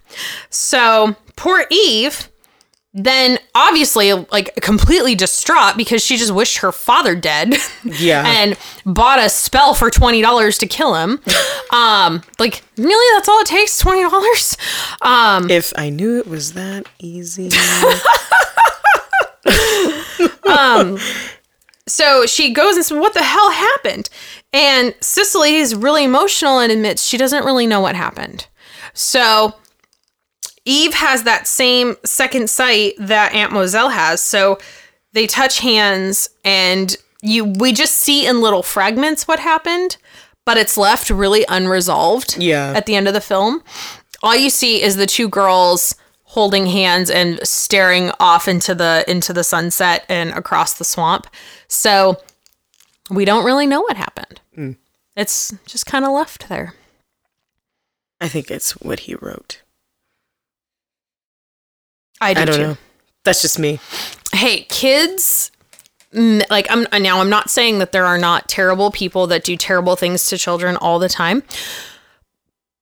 So poor Eve then obviously like completely distraught because she just wished her father dead. Yeah. and bought a spell for $20 to kill him. Um like really? That's all it takes? $20 um if I knew it was that easy. Um So she goes and says what the hell happened? And Cicely is really emotional and admits she doesn't really know what happened. So Eve has that same second sight that Aunt Mozelle has. So they touch hands and you we just see in little fragments what happened, but it's left really unresolved Yeah. at the end of the film. All you see is the two girls holding hands and staring off into the into the sunset and across the swamp. So we don't really know what happened. Mm. It's just kind of left there. I think it's what he wrote. I do I don't too. know. That's just me. hey kids like i'm now i'm not saying that there are not terrible people that do terrible things to children all the time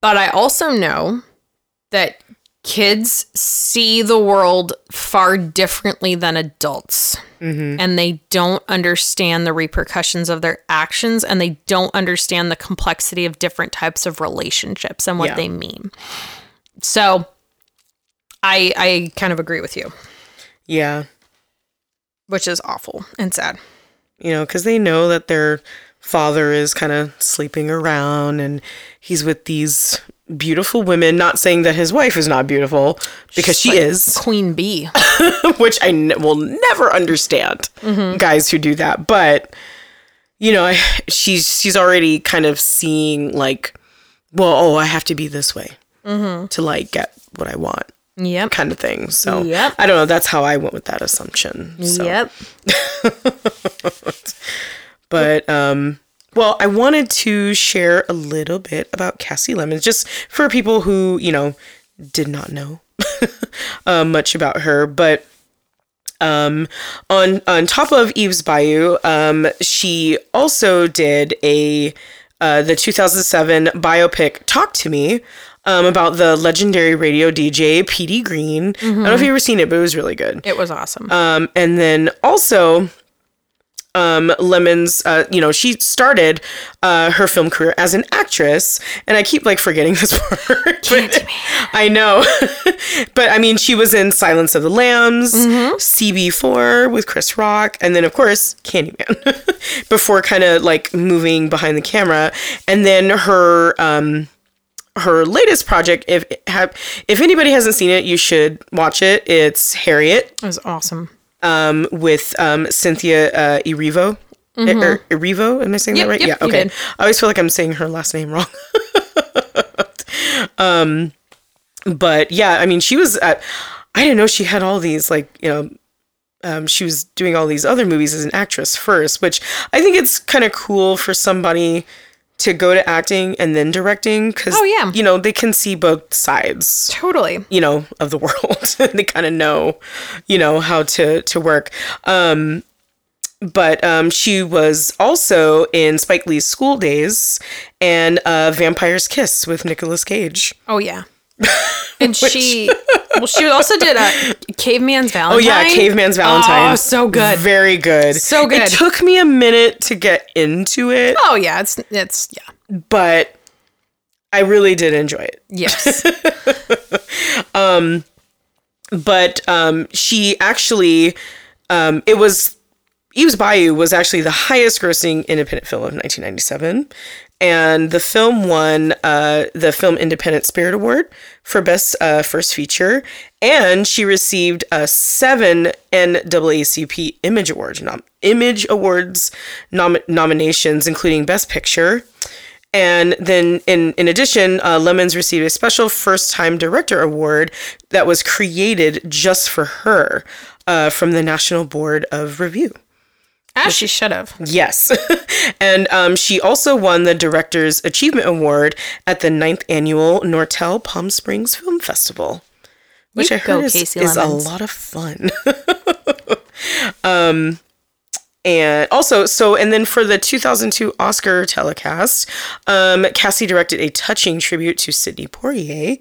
but i also know that kids see the world far differently than adults mm-hmm. and they don't understand the repercussions of their actions and they don't understand the complexity of different types of relationships and what Yeah. they mean so i i kind of agree with you Yeah. which is awful and sad. You know, because they know that their father is kind of sleeping around and he's with these beautiful women. Not saying that his wife is not beautiful because she is, Queen Bee. which I n- will never understand mm-hmm. guys who do that. But you know, I, she's she's already kind of seeing like, well, oh, I have to be this way mm-hmm. to like get what I want, Yep. kind of thing. So Yep. I don't know. That's how I went with that assumption. So. Yep. But um well, I wanted to share a little bit about Kasi Lemmons just for people who, you know, did not know uh, much about her, but um on on top of Eve's Bayou, um she also did a uh, the 2007 biopic Talk to Me um, about the legendary radio DJ Petey Greene. I don't know if you've ever seen it, but it was really good. It was awesome. Um, and then also, um, Lemmons, uh, you know, she started uh, her film career as an actress, and I keep like forgetting this part. but- I know, but I mean, she was in Silence of the Lambs, CB4 with Chris Rock, and then of course Candyman. before kind of like moving behind the camera, and then her. Um, her latest project if if anybody hasn't seen it you should watch it it's harriet it was awesome. um, with um, Cynthia uh, Erivo. Er, Erivo, am I saying Yep, that right? yep, yeah. Okay. did. I always feel like I'm saying her last name wrong. um, but yeah, I mean, she was. At, I didn't know she had all these like you know. Um, she was doing all these other movies as an actress first, which I think it's kind of cool for somebody to go to acting and then directing because Oh, yeah. you know they can see both sides Totally. you know of the world they kind of know you know how to to work um but um, she was also in Spike Lee's School Daze and uh, Vampire's Kiss with Nicolas Cage. Oh yeah. And she, well, she also did a Caveman's valentine Oh yeah, Caveman's Valentine. Oh, so good. Very good. So good. It took me a minute to get into it, Oh yeah, it's it's yeah. but I really did enjoy it. Yes. um but um, she actually um, it was Eve's Bayou was actually the highest grossing independent film of 1997 and the film won uh, the film independent spirit award for best uh, first feature and she received uh, seven NAACP image awards nom- image awards nom- nominations including best picture and then, in, in addition, uh, Lemmons received a special first time director award that was created just for her uh, from the National Board of Review. As she should have. Yes. and um, she also won the Director's Achievement Award at the ninth annual Nortel Palm Springs Film Festival, which You I heard is, is a lot of fun. um, and also, so, and then for the 2002 Oscar telecast, um, Kasi directed a touching tribute to Sidney Poitier.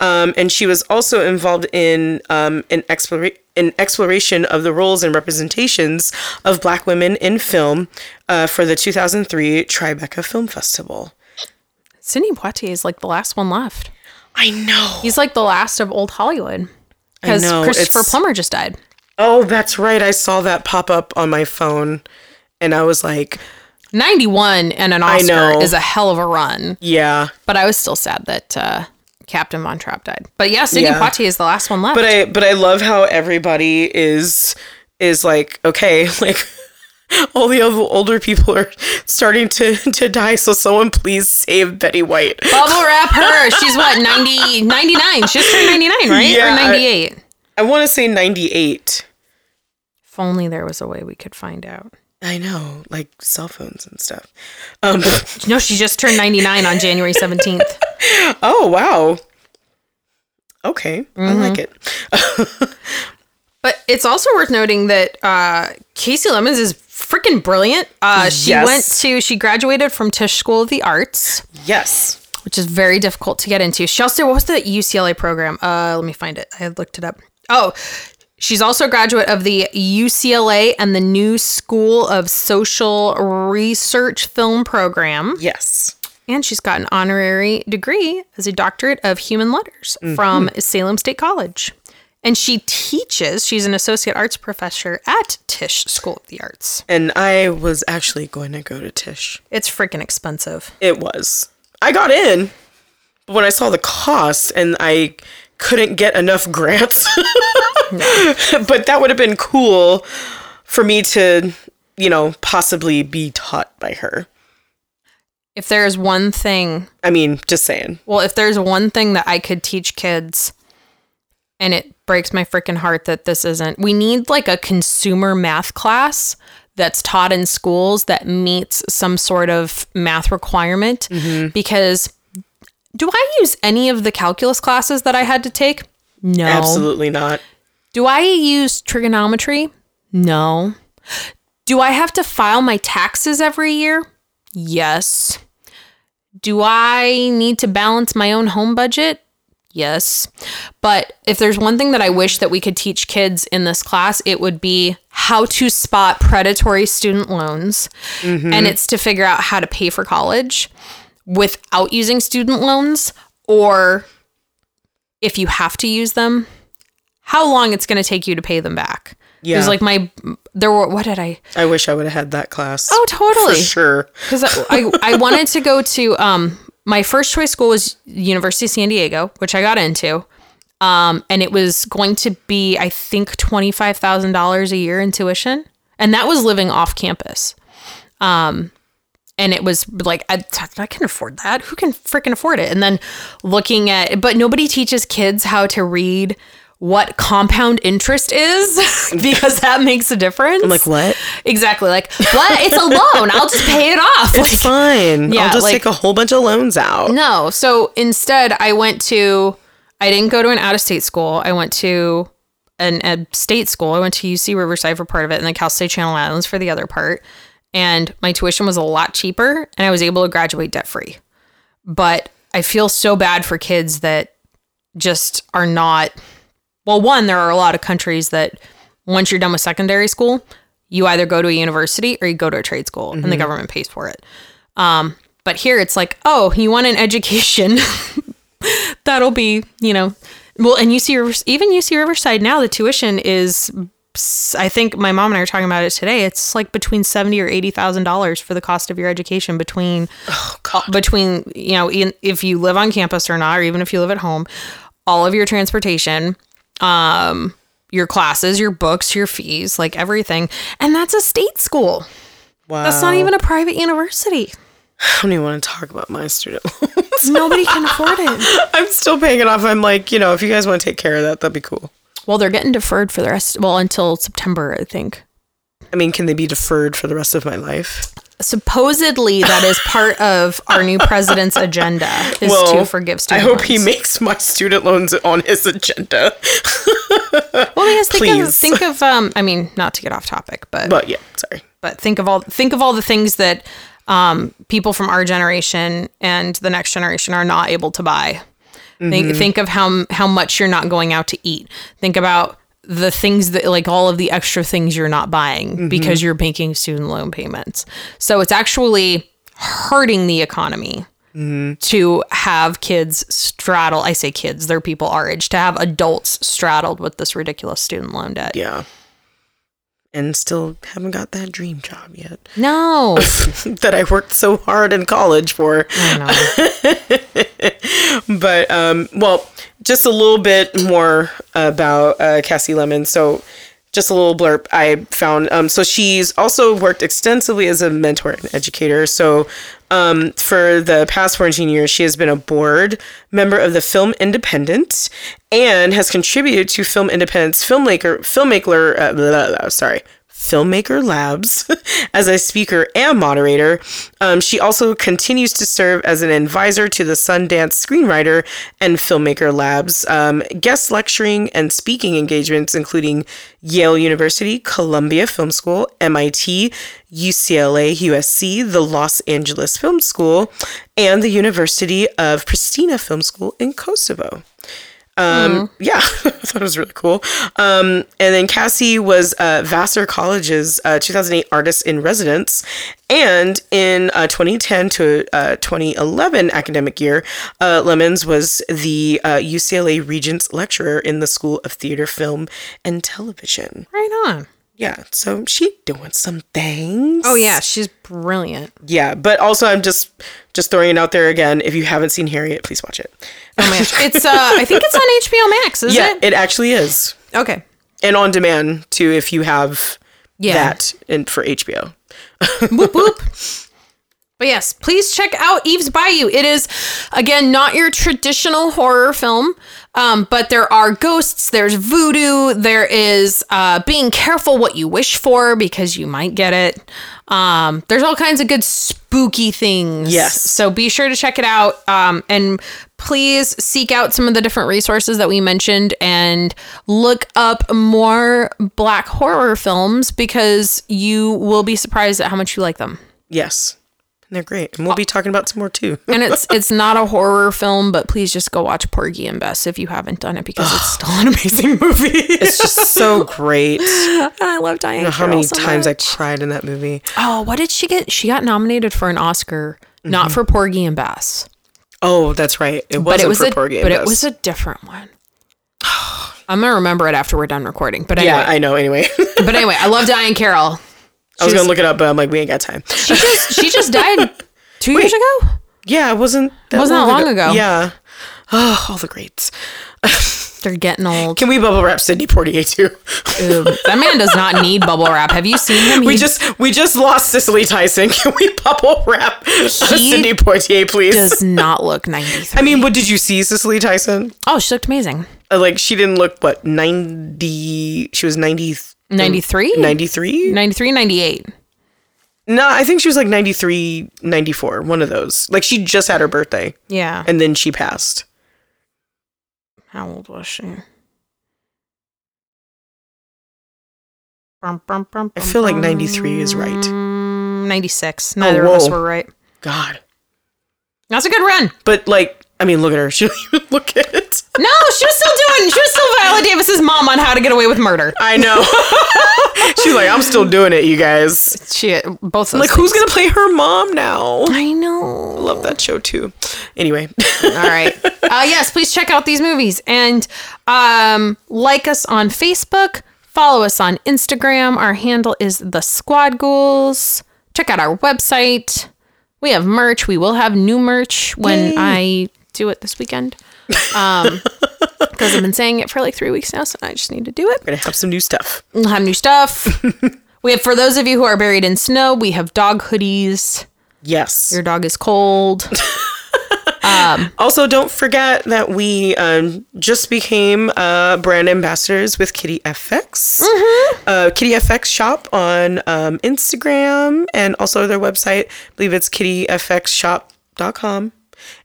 Um, and she was also involved in um, an, explora- an exploration of the roles and representations of Black women in film uh, for the 2003 Tribeca Film Festival. Sidney Poitier is like the last one left. I know. He's like the last of old Hollywood. Because Christopher it's- Plummer just died. Oh, that's right. I saw that pop up on my phone. And I was like, 91 and an Oscar is a hell of a run. yeah. But I was still sad that uh, Captain Von Trapp died. But yeah, Sidney Yeah. Poitier is the last one left. but I but I love how everybody is is like okay like all the older people are starting to to die so someone please save Betty White. Bubble wrap her. She's what, 90, 99? She just turned 99, right? Yeah, or I- 98? I want to say 98. if only there was a way we could find out. I know, like cell phones and stuff. Um No, she just turned 99 on January 17th. Oh wow. Okay, I like it. But it's also worth noting that uh, Kasi Lemmons is freaking brilliant. Uh, she Yes. went to, she graduated from Tisch School of the Arts, Yes. which is very difficult to get into. She also, what was the UCLA program? Uh, let me find it. I looked it up. Oh, she's also a graduate of the UCLA and the New School of Social Research Film Program. Yes. And she's got an honorary degree as a doctorate of human letters mm-hmm. from Salem State College. And she teaches, she's an associate arts professor at Tisch School of the Arts. And I was actually going to go to Tisch. It's freaking expensive. It was. I got in, but when I saw the costs and I couldn't get enough grants, but that would have been cool for me to, you know, possibly be taught by her. If there's one thing, I mean, just saying. well, if there's one thing that I could teach kids, and it breaks my freaking heart that this isn't, we need like a consumer math class that's taught in schools that meets some sort of math requirement mm-hmm. because do I use any of the calculus classes that I had to take? No. Absolutely not. Do I use trigonometry? No. Do I have to file my taxes every year? Yes. Do I need to balance my own home budget? Yes. But if there's one thing that I wish that we could teach kids in this class, it would be how to spot predatory student loans. Mm-hmm. And it's to figure out how to pay for college without using student loans or if you have to use them, how long it's going to take you to pay them back. It was like my there were what did I I wish I would have had that class. Oh, totally. For sure. because I, I wanted to go to um my first choice school was University of San Diego, which I got into. Um, and it was going to be, I think, twenty five thousand dollars a year in tuition, and that was living off campus. Um, and it was like I, I can afford that. Who can freaking afford it? And then looking at, but nobody teaches kids how to read what compound interest is because that makes a difference. I'm like, what? Exactly. Like, what? It's a loan. I'll just pay it off. Like, It's fine. Yeah, I'll just like- take a whole bunch of loans out. no. So instead, I went to, I didn't go to an out of state school. I went to an a state school. I went to UC Riverside for part of it, and then Cal State Channel Islands for the other part. And my tuition was a lot cheaper, and I was able to graduate debt free. But I feel so bad for kids that just are not. Well, one, there are a lot of countries that once you're done with secondary school, you either go to a university or you go to a trade school, and the government pays for it. Um, but here it's like, oh, you want an education? That'll be, you know, well, and UC even UC Riverside now, the tuition is, I think my mom and I are talking about it today. It's like between seventy or eighty thousand dollars for the cost of your education between, between you know, in, if you live on campus or not, or even if you live at home, all of your transportation, um, your classes, your books, your fees, like everything, and that's a state school. Wow. That's not even a private university. I don't even want to talk about my student loans. Nobody can afford it. I'm still paying it off. I'm like, you know, if you guys want to take care of that, that'd be cool. Well, they're getting deferred for the rest. Well, until September, I think. I mean, can they be deferred for the rest of my life? Supposedly, that is part of our new president's agenda is to forgive students. I student hope he makes my student loans on his agenda. Well, because think of, Please. think of um, I mean, not to get off topic, but But yeah, sorry. but think of all think of all the things that um, people from our generation and the next generation are not able to buy. Think, think of how how much you're not going out to eat. Think about the things that like all of the extra things you're not buying mm-hmm. because you're making student loan payments. So it's actually hurting the economy mm-hmm. to have kids straddle. I say kids, they're people our age to have adults straddled with this ridiculous student loan debt. Yeah. And still haven't got that dream job yet No, that I worked so hard in college for. I know. But um, well, just a little bit more about uh, Kasi Lemon. So, just a little blurb I found. Um, so she's also worked extensively as a mentor and educator. So, um, for the past 14 years, she has been a board member of the Film Independent and has contributed to Film Independent's filmmaker filmmaker uh, blah, blah, blah, sorry Filmmaker Labs as a speaker and moderator. Um, she also continues to serve as an advisor to the Sundance Screenwriter and Filmmaker Labs, um, guest lecturing and speaking engagements, including Yale University, Columbia Film School, MIT, UCLA, USC, the Los Angeles Film School, and the University of Pristina Film School in Kosovo. Um, yeah, I thought it was really cool. Um, and then Kasi was uh, Vassar College's uh, 2008 Artist in Residence. And in uh, 2010 to uh, 2011 academic year, uh, Lemmons was the uh, UCLA Regents Lecturer in the School of Theater, Film, and Television. right on. Yeah, so she doing some things. Oh yeah, she's brilliant. Yeah, but also I'm just just throwing it out there again. If you haven't seen Harriet, please watch it. Oh my gosh, it's uh, I think it's on HBO Max, is yeah, it? it actually is. Okay. and on demand too if you have Yeah. that and for HBO. Whoop whoop. But yes, please check out Eve's Bayou. It is, again, not your traditional horror film, um, but there are ghosts, there's voodoo, there is uh, being careful what you wish for because you might get it. Um, there's all kinds of good spooky things. Yes. So be sure to check it out. Um, and please seek out some of the different resources that we mentioned and look up more black horror films because you will be surprised at how much you like them. Yes. And they're great. And we'll be talking about some more too. And it's it's not a horror film, but please just go watch Porgy and Bess if you haven't done it because it's still an amazing movie. It's just so great. I I love Diane. don't know how Carroll many so times much. I cried in that movie. Oh, what did she get? She got nominated for an Oscar, not mm-hmm. for Porgy and Bess, Oh, that's right. It wasn't but it was for a Porgy and but it Bess. was a different one. I'm gonna remember it after we're done recording. But anyway, Yeah, I know. Anyway, but anyway, I love Diane Carroll. I was gonna look it up, but I'm like, we ain't got time. She just she just died two years ago. Yeah, it wasn't. That Wasn't that long ago. Yeah. Oh, all the greats. They're getting old. Can we bubble wrap Sidney Poitier too? Ew, that man does not need bubble wrap. Have you seen him? We just we just lost Cicely Tyson. Can we bubble wrap uh, Sidney Poitier, please? does not look 93. I mean, what did you see, Cicely Tyson? oh, she looked amazing. Uh, like she didn't look what 90 she was 90 93? 93 93, 98. no i think she was like 93 94 one of those like she just had her birthday Yeah. and then she passed How old was she? I feel like 93 is right. Mm, 96. Neither oh, of us Oh, were right. God. That's a good run. But like, I mean, look at her. She don't even look at it. No, she was still doing, she was still Viola Davis's mom on how to get away with murder. I know. She's like, I'm still doing it, you guys. She, both of Like, those who's gonna play her mom now? I know. Love that show too. Anyway, All right. Uh, yes, please check out these movies and um, like us on Facebook. Follow us on Instagram. Our handle is the Squad Ghouls. Check out our website. We have merch. We will have new merch when Yay. I do it this weekend. Um, because I've been saying it for like three weeks now, so I just need to do it. we're gonna have some new stuff. We'll have new stuff. we have for those of you who are buried in snow, we have dog hoodies. Yes. Your dog is cold. Also, don't forget that we um, just became uh, brand ambassadors with Kitty FX. Uh, Kitty FX shop on um, Instagram and also their website. I believe it's kittyfxshop.com.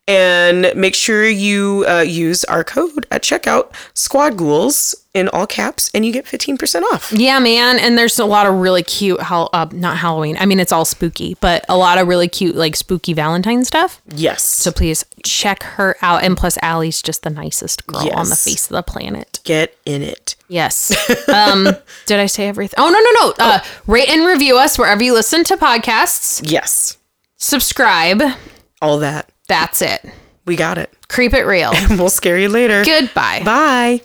And make sure you uh, use our code at checkout, Squad Ghouls, in all caps, and you get 15% off. Yeah, man, and there's a lot of really cute, uh, not Halloween. I mean, it's all spooky, but a lot of really cute, like spooky Valentine stuff. Yes. So please check her out. And plus, Allie's just the nicest girl on the face of the planet. get in it. Yes. Um, did I say everything? Oh no, no, no. Uh, rate and review us wherever you listen to podcasts. Yes. Subscribe. All that. That's it. We got it. Creep it real. And We'll scare you later. Goodbye. Bye.